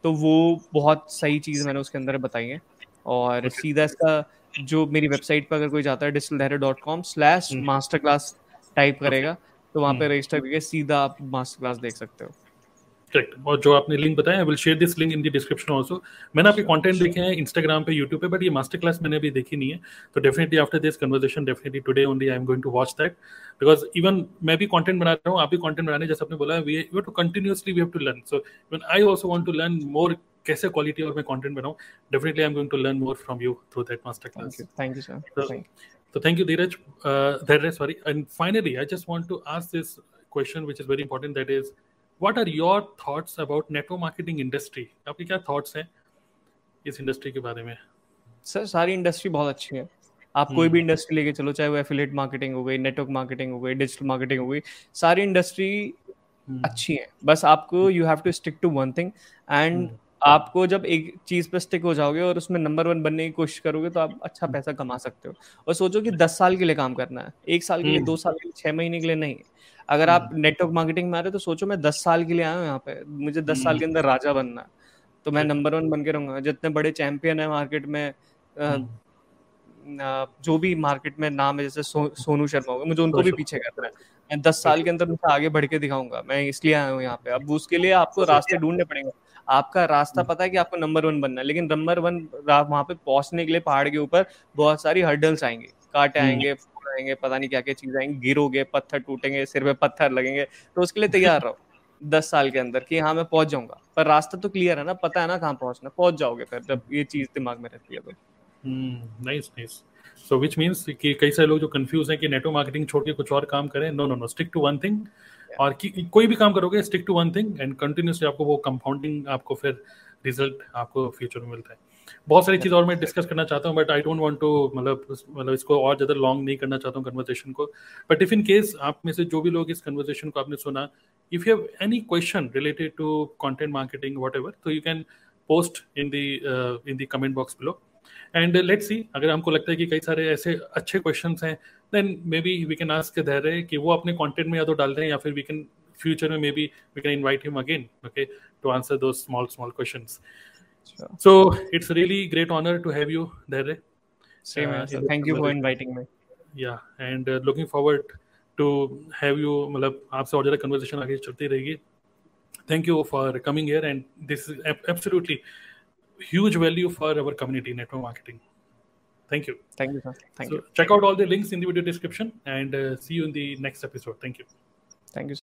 तो वो बहुत सही चीज़ मैंने उसके अंदर बताई है। और सीधा इसका जो मेरी वेबसाइट पर अगर कोई जाता है digital dot com slash master class type करेगा तो वहाँ पे रजिस्टर। करके सीधा आप मास्टर क्लास देख सकते हो। करेक्ट और जो आपने लिंक बताया I will share this link in the description also मैंने आपके कंटेंट देखे हैं इंस्टाग्राम पे यूट्यूब पे बट ये मास्टर क्लास मैंने अभी देखी नहीं है। तो definitely after this conversation definitely today only I am going to watch that because even मैं भी कंटेंट बना रहा हूँ आप भी कंटेंट बनाने जैसे आपने बोला we have to continuously we have to learn so even I also want to learn more कैसे क्वालिटी और मैं कंटेंट बनाऊँ। Definitely I am going to learn more from you through that master class thank you sir So thank you, Dheeraj. Uh, Dheeraj, sorry. And finally, I just want to ask this question, which is very important. That is, what are your thoughts about network marketing industry आपके क्या thoughts हैं इस industry के बारे में sir सारी industry बहुत अच्छी है आप hmm. कोई भी इंडस्ट्री हम्म। लेके चलो चाहे वो एफिलेट मार्केटिंग हो गई नेटवर्क मार्केटिंग हो गई डिजिटल मार्केटिंग हो गई सारी इंडस्ट्री hmm. अच्छी है बस आपको you have to stick to one thing and आपको जब एक चीज़ पे स्टिक हो जाओगे और उसमें नंबर वन बनने की कोशिश करोगे तो आप अच्छा हम्म। पैसा कमा सकते हो। और सोचो कि दस साल के लिए काम करना है एक साल के लिए दो साल के लिए छह महीने के लिए नहीं। अगर आप नेटवर्क हम्म। मार्केटिंग में आ रहे हो तो सोचो मैं दस साल के लिए आया हूँ यहाँ पे मुझे दस साल के हम्म। अंदर राजा बनना है। तो मैं नंबर वन बन के रहूँगा। जितने बड़े चैंपियन है मार्केट में हम्म। जो भी मार्केट में नाम है जैसे सो, सोनू शर्मा होगा मुझे उनको भी पीछे करना है। मैं दस साल के अंदर मुझे आगे बढ़ के दिखाऊँगा। मैं इसलिए आया हूँ यहाँ पे। अब उसके लिए आपको रास्ते ढूँढने पड़ेंगे। आपका रास्ता पता है कि आपको नंबर वन बनना है लेकिन नंबर वन वहाँ पे पहुँचने के लिए पहाड़ के ऊपर बहुत सारी हर्डल्स आएँगे। कांटे आएँगे आएँगे पता नहीं क्या क्या चीज़ आएँगे गिरोगे पत्थर टूटेंगे सिर पे पत्थर लगेंगे। तो उसके लिए तैयार रहो दस साल के अंदर कि हाँ मैं पहुँच जाऊँगा। पर रास्ता तो क्लियर है ना पता है ना कहाँ पहुँचना पहुँच जाओगे फिर जब ये चीज़ दिमाग में रहती है तो। Nice nice so which means कि कई सारे लोग जो कंफ्यूज हैं कि नेटवर्क मार्केटिंग छोड़ के कुछ और काम करें। No no no stick to one thing और कि कोई भी काम करोगे stick to one thing and continuously आपको वो कंपाउंडिंग आपको फिर रिज़ल्ट आपको फ्यूचर में मिलता है। बहुत सारी चीज़ और मैं डिस्कस करना चाहता हूँ but I don't want to मतलब मतलब इसको और ज़्यादा लॉन्ग नहीं करना चाहता हूँ कन्वर्सेशन को। बट इफ़ इन केस आप में से जो भी लोग इस कन्वर्सेशन को आपने सुना if you have any question related to content marketing whatever तो you can post in the in the comment box below and let's see अगर हमको लगता है कि कई सारे ऐसे अच्छे क्वेश्चन हैं then maybe we can ask Dhairya कि वो अपने कॉन्टेंट में या तो डाल दें या फिर वी कैन फ्यूचर में maybe we can invite him again okay to answer दो small small question so it's really great honour to have you Dhairya. Thank you for inviting me yeah and looking forward to have you मतलब आपसे और ज़्यादा conversation आगे चलती रहेगी. Thank you for coming here and this absolutely huge value for our community network marketing. Thank you. Thank you, sir. Thank so you. Check out all the links in the video description and uh, see you in the next episode. Thank you. Thank you.